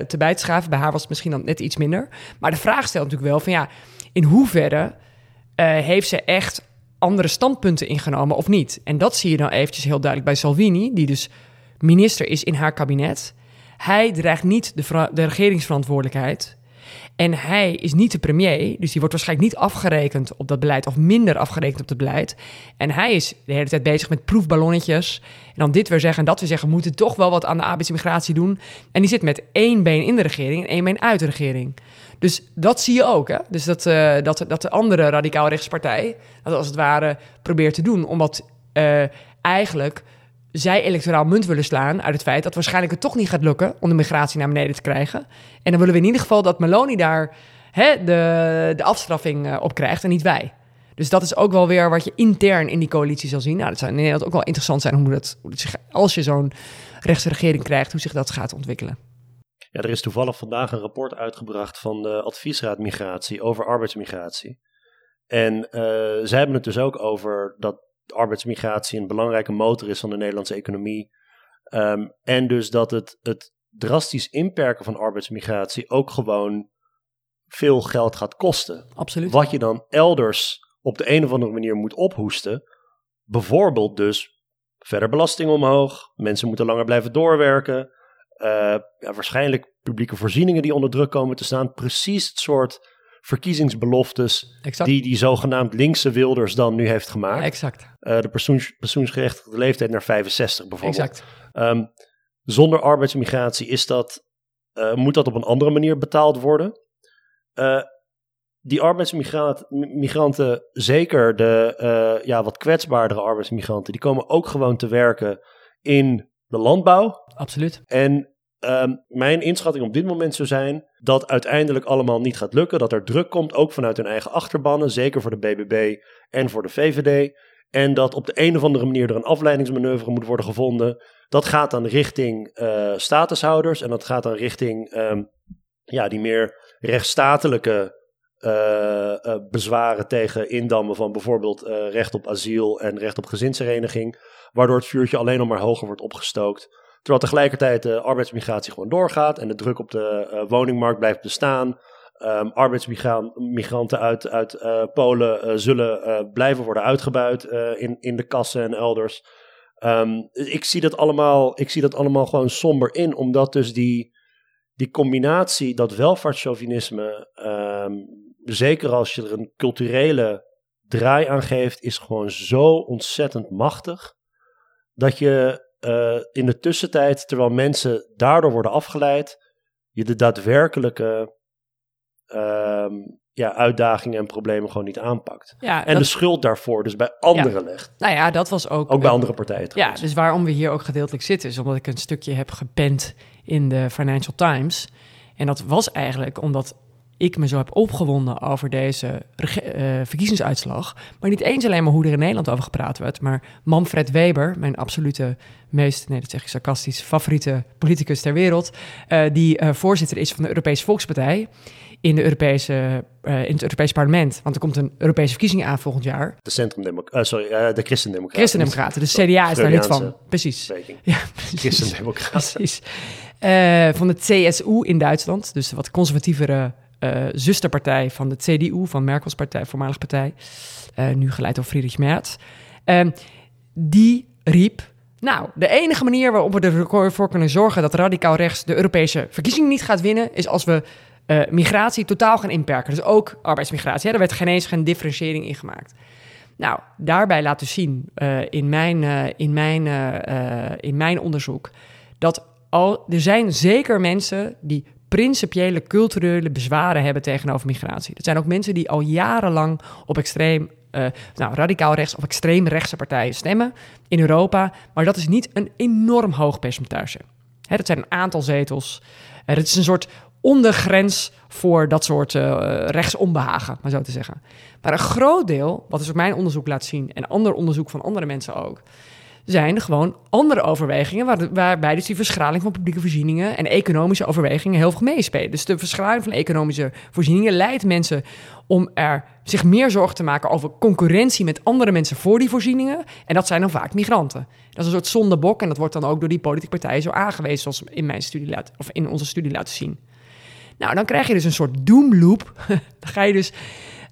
te bij te schaven. Bij haar was het misschien dan net iets minder. Maar de vraag stelt natuurlijk wel van ja, in hoeverre heeft ze echt andere standpunten ingenomen of niet? En dat zie je dan eventjes heel duidelijk bij Salvini, die dus minister is in haar kabinet. Hij draagt niet de, de regeringsverantwoordelijkheid. En hij is niet de premier, dus die wordt waarschijnlijk niet afgerekend op dat beleid of minder afgerekend op het beleid. En hij is de hele tijd bezig met proefballonnetjes. En dan dit weer zeggen en dat weer zeggen, we moeten toch wel wat aan de arbeidsmigratie doen. En die zit met één been in de regering en één been uit de regering. Dus dat zie je ook. Hè? Dus dat, uh, dat, dat de andere radicaal rechtspartij dat als het ware probeert te doen, omdat uh, eigenlijk zij electoraal munt willen slaan uit het feit dat waarschijnlijk het toch niet gaat lukken om de migratie naar beneden te krijgen. En dan willen we in ieder geval dat Meloni daar hè, de, de afstraffing uh, op krijgt en niet wij. Dus dat is ook wel weer wat je intern in die coalitie zal zien. Nou, dat zou in Nederland ook wel interessant zijn hoe dat, hoe dat zich, als je zo'n rechtse regering krijgt, hoe zich dat gaat ontwikkelen. Ja, er is toevallig vandaag een rapport uitgebracht van de Adviesraad Migratie over arbeidsmigratie. En uh, zij hebben het dus ook over dat arbeidsmigratie een belangrijke motor is van de Nederlandse economie. Um, en dus dat het, het drastisch inperken van arbeidsmigratie ook gewoon veel geld gaat kosten. Absoluut. Wat je dan elders op de een of andere manier moet ophoesten. Bijvoorbeeld dus verder belasting omhoog. Mensen moeten langer blijven doorwerken. Uh, ja, waarschijnlijk publieke voorzieningen die onder druk komen te staan. Precies het soort verkiezingsbeloftes exact. die die zogenaamd linkse Wilders dan nu heeft gemaakt. exact. Uh, de pensioens, pensioensgerechtigde leeftijd naar 65 bijvoorbeeld. Exact. Um, zonder arbeidsmigratie is dat, uh, moet dat op een andere manier betaald worden. Uh, die arbeidsmigranten, zeker de ja, wat kwetsbaardere arbeidsmigranten, die komen ook gewoon te werken in de landbouw. Absoluut. En Um, mijn inschatting op dit moment zou zijn dat uiteindelijk allemaal niet gaat lukken. Dat er druk komt, ook vanuit hun eigen achterbannen, zeker voor de BBB en voor de VVD. En dat op de een of andere manier er een afleidingsmanoeuvre moet worden gevonden. Dat gaat dan richting uh, statushouders en dat gaat dan richting um, ja, die meer rechtsstatelijke uh, uh, bezwaren tegen indammen van bijvoorbeeld recht op asiel en recht op gezinshereniging. Waardoor het vuurtje alleen nog maar hoger wordt opgestookt. Terwijl tegelijkertijd de arbeidsmigratie gewoon doorgaat en de druk op de uh, woningmarkt blijft bestaan. Um, arbeidsmigranten uit, uit uh, Polen uh, zullen blijven worden uitgebuit in, in de kassen en elders. Um, ik, zie dat allemaal, ik zie dat allemaal gewoon somber in, omdat dus die, die combinatie, dat welvaartschauvinisme, um, zeker als je er een culturele draai aan geeft, is gewoon zo ontzettend machtig. Dat je uh, in de tussentijd, terwijl mensen daardoor worden afgeleid, je de daadwerkelijke uh, ja, uitdagingen en problemen gewoon niet aanpakt. Ja, en dat... de schuld daarvoor dus bij anderen ja. legt. Nou ja, dat was ook... Ook bij andere partijen Ja, dus waarom we hier ook gedeeltelijk zitten... is omdat ik een stukje heb gepend in de Financial Times. En dat was eigenlijk omdat ik me zo heb opgewonden over deze uh, verkiezingsuitslag. Maar niet eens alleen maar hoe er in Nederland over gepraat werd. Maar Manfred Weber, mijn absolute meest, nee dat zeg ik sarcastisch, favoriete politicus ter wereld. Uh, die uh, voorzitter is van de Europese Volkspartij. In, de Europese, in het Europese parlement. Want er komt een Europese verkiezing aan volgend jaar. De Centrumdemocraten, sorry, de Christendemocraten. Christendemocraten, dus CDA is daar lid van. Precies. Ja, precies. Christendemocraten. Precies. van de CSU in Duitsland, dus de wat conservatievere uh, zusterpartij van de CDU, van Merkels partij, voormalig partij, uh, nu geleid door Friedrich Merz. Uh, die riep, nou, de enige manier waarop we ervoor kunnen zorgen dat radicaal rechts de Europese verkiezingen niet gaat winnen, is als we migratie totaal gaan inperken. Dus ook arbeidsmigratie. Er werd geen eens geen differentiëring in gemaakt. Nou, daarbij laten zien in, mijn, in, mijn, in mijn onderzoek dat al, er zijn zeker mensen die principiële culturele bezwaren hebben tegenover migratie. Dat zijn ook mensen die al jarenlang op extreem, uh, nou, radicaal rechts of extreem rechtse partijen stemmen in Europa. Maar dat is niet een enorm hoog percentage. Hè, dat zijn een aantal zetels. Het is een soort ondergrens voor dat soort uh, rechtsonbehagen, maar zo te zeggen. Maar een groot deel, wat dus ook mijn onderzoek laat zien en ander onderzoek van andere mensen ook, zijn gewoon andere overwegingen, waar, waarbij dus die verschraling van publieke voorzieningen en economische overwegingen heel veel meespelen. Dus de verschraling van economische voorzieningen leidt mensen om er zich meer zorgen te maken over concurrentie met andere mensen voor die voorzieningen. En dat zijn dan vaak migranten. Dat is een soort zondebok en dat wordt dan ook door die politieke partijen zo aangewezen, zoals in mijn studie laat, of in onze studie laten zien. Nou, dan krijg je dus een soort doomloop. *laughs* dan ga je dus.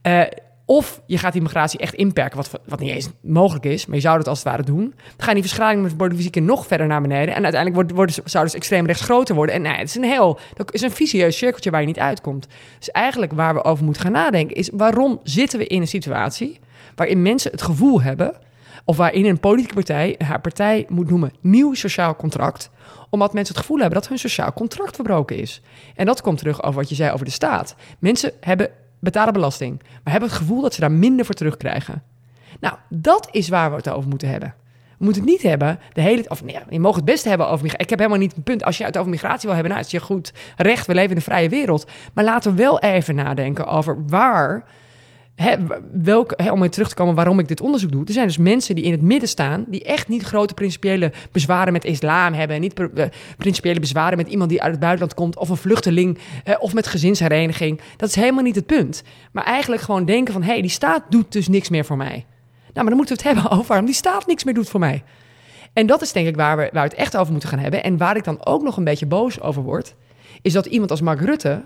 Uh, Of je gaat die migratie echt inperken, wat, wat niet eens mogelijk is, maar je zou het als het ware doen. Dan gaan die verschraling met politieke nog verder naar beneden. En uiteindelijk wordt, zou dus extreem rechts groter worden. En nee, het is een heel, dat is een vicieus cirkeltje waar je niet uitkomt. Dus eigenlijk waar we over moeten gaan nadenken is, waarom zitten we in een situatie waarin mensen het gevoel hebben, of waarin een politieke partij haar partij moet noemen nieuw sociaal contract, omdat mensen het gevoel hebben dat hun sociaal contract verbroken is. En dat komt terug over wat je zei over de staat. Mensen hebben betalen belasting, maar hebben het gevoel dat ze daar minder voor terugkrijgen. Nou, dat is waar we het over moeten hebben. We moeten het niet hebben, de hele of nee, je mag het best hebben over migratie. Ik heb helemaal niet een punt. Als je het over migratie wil hebben, nou, is je goed recht. We leven in een vrije wereld. Maar laten we wel even nadenken over waar Hè, om weer terug te komen waarom ik dit onderzoek doe. Er zijn dus mensen die in het midden staan, die echt niet grote principiële bezwaren met islam hebben. En niet uh, principiële bezwaren met iemand die uit het buitenland komt, of een vluchteling, of met gezinshereniging. Dat is helemaal niet het punt. Maar eigenlijk gewoon denken van, hé, hey, die staat doet dus niks meer voor mij. Nou, maar dan moeten we het *laughs* hebben over waarom die staat niks meer doet voor mij. En dat is denk ik waar we, waar we het echt over moeten gaan hebben. En waar ik dan ook nog een beetje boos over word, is dat iemand als Mark Rutte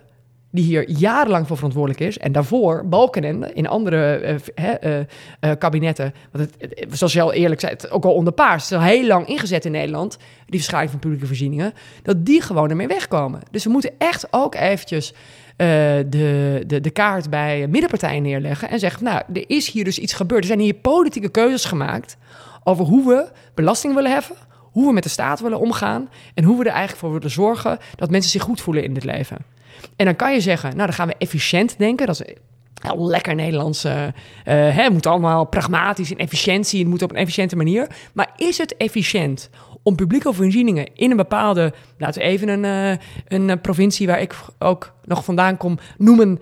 die hier jarenlang voor verantwoordelijk is. En daarvoor Balkenende in andere uh, uh, uh, kabinetten. Want het, zoals je al eerlijk zei, ook al onder paars. Het is al heel lang ingezet in Nederland, die verschuiving van publieke voorzieningen. Dat die gewoon ermee wegkomen. Dus we moeten echt ook eventjes de, de, de kaart bij middenpartijen neerleggen. En zeggen, nou, er is hier dus iets gebeurd. Er zijn hier politieke keuzes gemaakt over hoe we belasting willen heffen. Hoe we met de staat willen omgaan. En hoe we er eigenlijk voor willen zorgen dat mensen zich goed voelen in dit leven. En dan kan je zeggen, nou dan gaan we efficiënt denken. Dat is heel lekker Nederlands. Uh, het moet allemaal pragmatisch en efficiëntie. Het moet op een efficiënte manier. Maar is het efficiënt om publieke voorzieningen in een bepaalde, laten we even een, uh, een provincie waar ik ook nog vandaan kom, noemen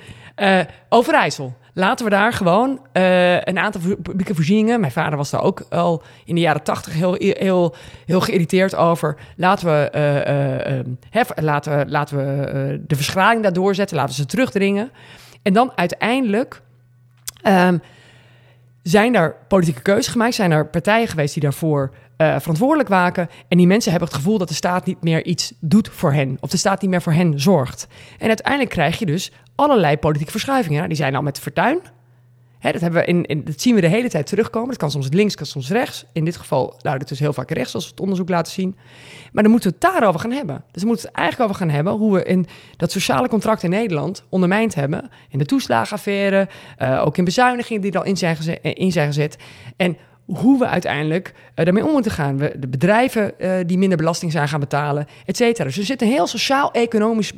Overijssel. Laten we daar gewoon uh, een aantal publieke voorzieningen. Mijn vader was daar ook al in de jaren tachtig heel, heel, heel geïrriteerd over. Laten we, uh, uh, hef, laten, laten we de verschraling daar doorzetten. Laten we ze terugdringen. En dan uiteindelijk um, zijn er politieke keuzes gemaakt. Zijn er partijen geweest die daarvoor verantwoordelijk waken. En die mensen hebben het gevoel dat de staat niet meer iets doet voor hen. Of de staat niet meer voor hen zorgt. En uiteindelijk krijg je dus allerlei politieke verschuivingen. Die zijn al met Fortuin. Hè, dat, hebben we in, in, dat zien we de hele tijd terugkomen. Dat kan soms links, kan soms rechts. In dit geval nou, het dus heel vaak rechts, zoals we het onderzoek laten zien. Maar dan moeten we het daarover gaan hebben. Dus we moeten het eigenlijk over gaan hebben hoe we in dat sociale contract in Nederland ondermijnd hebben. In de toeslagenaffaire, uh, ook in bezuinigingen die er al in zijn, gezet, eh, in zijn gezet. En hoe we uiteindelijk uh, daarmee om moeten gaan. We, de bedrijven die minder belasting zijn gaan betalen, et cetera. Dus er zit een heel sociaal-economisch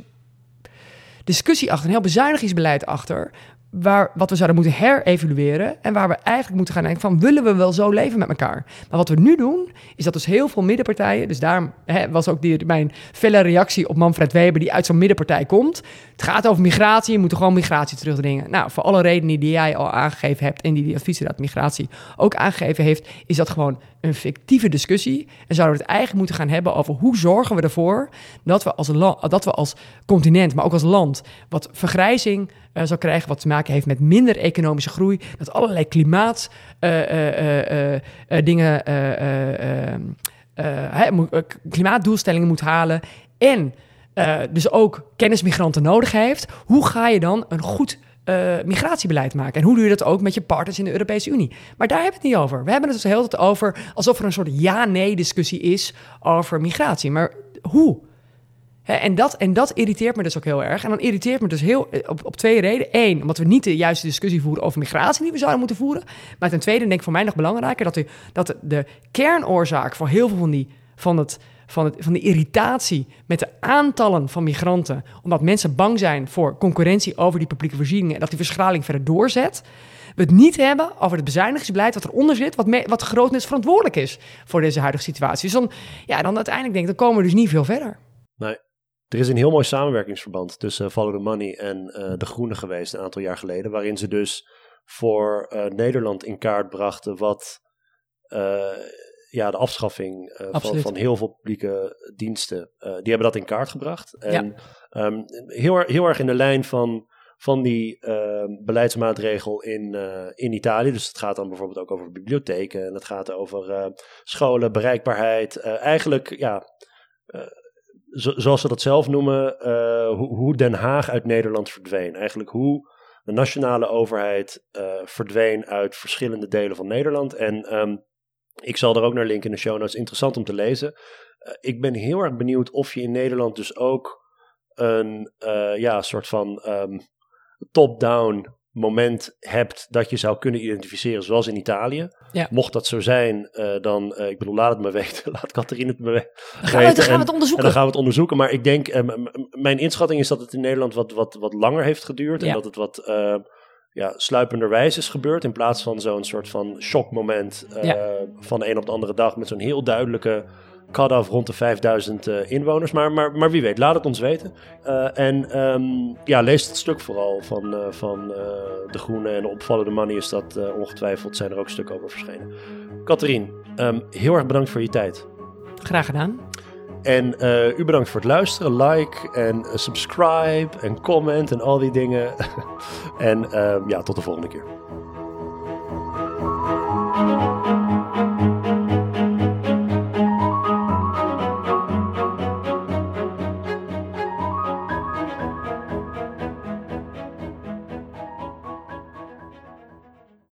discussie achter, een heel bezuinigingsbeleid achter. Waar, wat we zouden moeten herevalueren. En waar we eigenlijk moeten gaan denken van, willen we wel zo leven met elkaar? Maar wat we nu doen, is dat dus heel veel middenpartijen... dus daar was ook die, mijn felle reactie op Manfred Weber... die uit zo'n middenpartij komt. Het gaat over migratie, je moet gewoon migratie terugdringen. Nou, voor alle redenen die jij al aangegeven hebt... en die de adviesraad migratie ook aangegeven heeft... is dat gewoon een fictieve discussie. En zouden we het eigenlijk moeten gaan hebben over hoe zorgen we ervoor dat we als, land, dat we als continent, maar ook als land, wat vergrijzing uh, zal krijgen, wat te maken heeft met minder economische groei, dat allerlei klimaat uh, dingen, klimaatdoelstellingen moet halen en dus ook kennismigranten nodig heeft. Hoe ga je dan een goed uh, migratiebeleid maken. En hoe doe je dat ook met je partners in de Europese Unie? Maar daar hebben we het niet over. We hebben het dus heel tijd over alsof er een soort ja-nee-discussie is over migratie. Maar hoe? en, dat, en dat irriteert me dus ook heel erg. En dan irriteert me dus heel, eh, op, op twee redenen. Eén, omdat we niet de juiste discussie voeren over migratie die we zouden moeten voeren. Maar ten tweede denk ik voor mij nog belangrijker dat, de, dat de kernoorzaak voor heel veel van, die, van het van, het, van de irritatie met de aantallen van migranten, omdat mensen bang zijn voor concurrentie over die publieke voorzieningen en dat die verschraling verder doorzet. We het niet hebben over het bezuinigingsbeleid wat eronder zit, wat, me, wat grotendeels verantwoordelijk is voor deze huidige situatie. Dus dan, ja, dan uiteindelijk denk ik, dan komen we dus niet veel verder. Nee, er is een heel mooi samenwerkingsverband tussen Follow the Money en uh, De Groene geweest een aantal jaar geleden, waarin ze dus voor uh, Nederland in kaart brachten wat ja, de afschaffing uh, van, van, heel veel publieke diensten, uh, die hebben dat in kaart gebracht. En ja. um, heel, heel erg in de lijn van, van die uh, beleidsmaatregel in, uh, in Italië. Dus het gaat dan bijvoorbeeld ook over bibliotheken en het gaat over scholen, bereikbaarheid. eigenlijk, ja, zo, zoals ze dat zelf noemen, hoe, hoe Den Haag uit Nederland verdween. Eigenlijk hoe de nationale overheid verdween uit verschillende delen van Nederland. En ehm, ik zal er ook naar linken in de show notes. Interessant om te lezen. ik ben heel erg benieuwd of je in Nederland dus ook een ja, soort van um, top-down moment hebt dat je zou kunnen identificeren, zoals in Italië. Mocht dat zo zijn, uh, dan, uh, ik bedoel, laat het me *laughs* weten. Laat Catharine het me weten. Dan gaan, we, dan gaan we het onderzoeken. En dan gaan we het onderzoeken. Maar ik denk, uh, mijn inschatting is dat het in Nederland wat, wat, wat langer heeft geduurd. Ja. En dat het wat ja, sluipenderwijs is gebeurd. In plaats van zo'n soort van shockmoment ja. van de een op de andere dag. Met zo'n heel duidelijke cut-off rond de 5000 uh, inwoners. Maar, maar, maar wie weet, laat het ons weten. Uh, en um, ja, lees het stuk vooral van, van De Groene en de opvallende money is dat ongetwijfeld zijn er ook stukken over verschenen. Katrien, um, heel erg bedankt voor je tijd. Graag gedaan. En u bedankt voor het luisteren. Like en subscribe en comment en al die dingen. *laughs* en uh, ja, tot de volgende keer.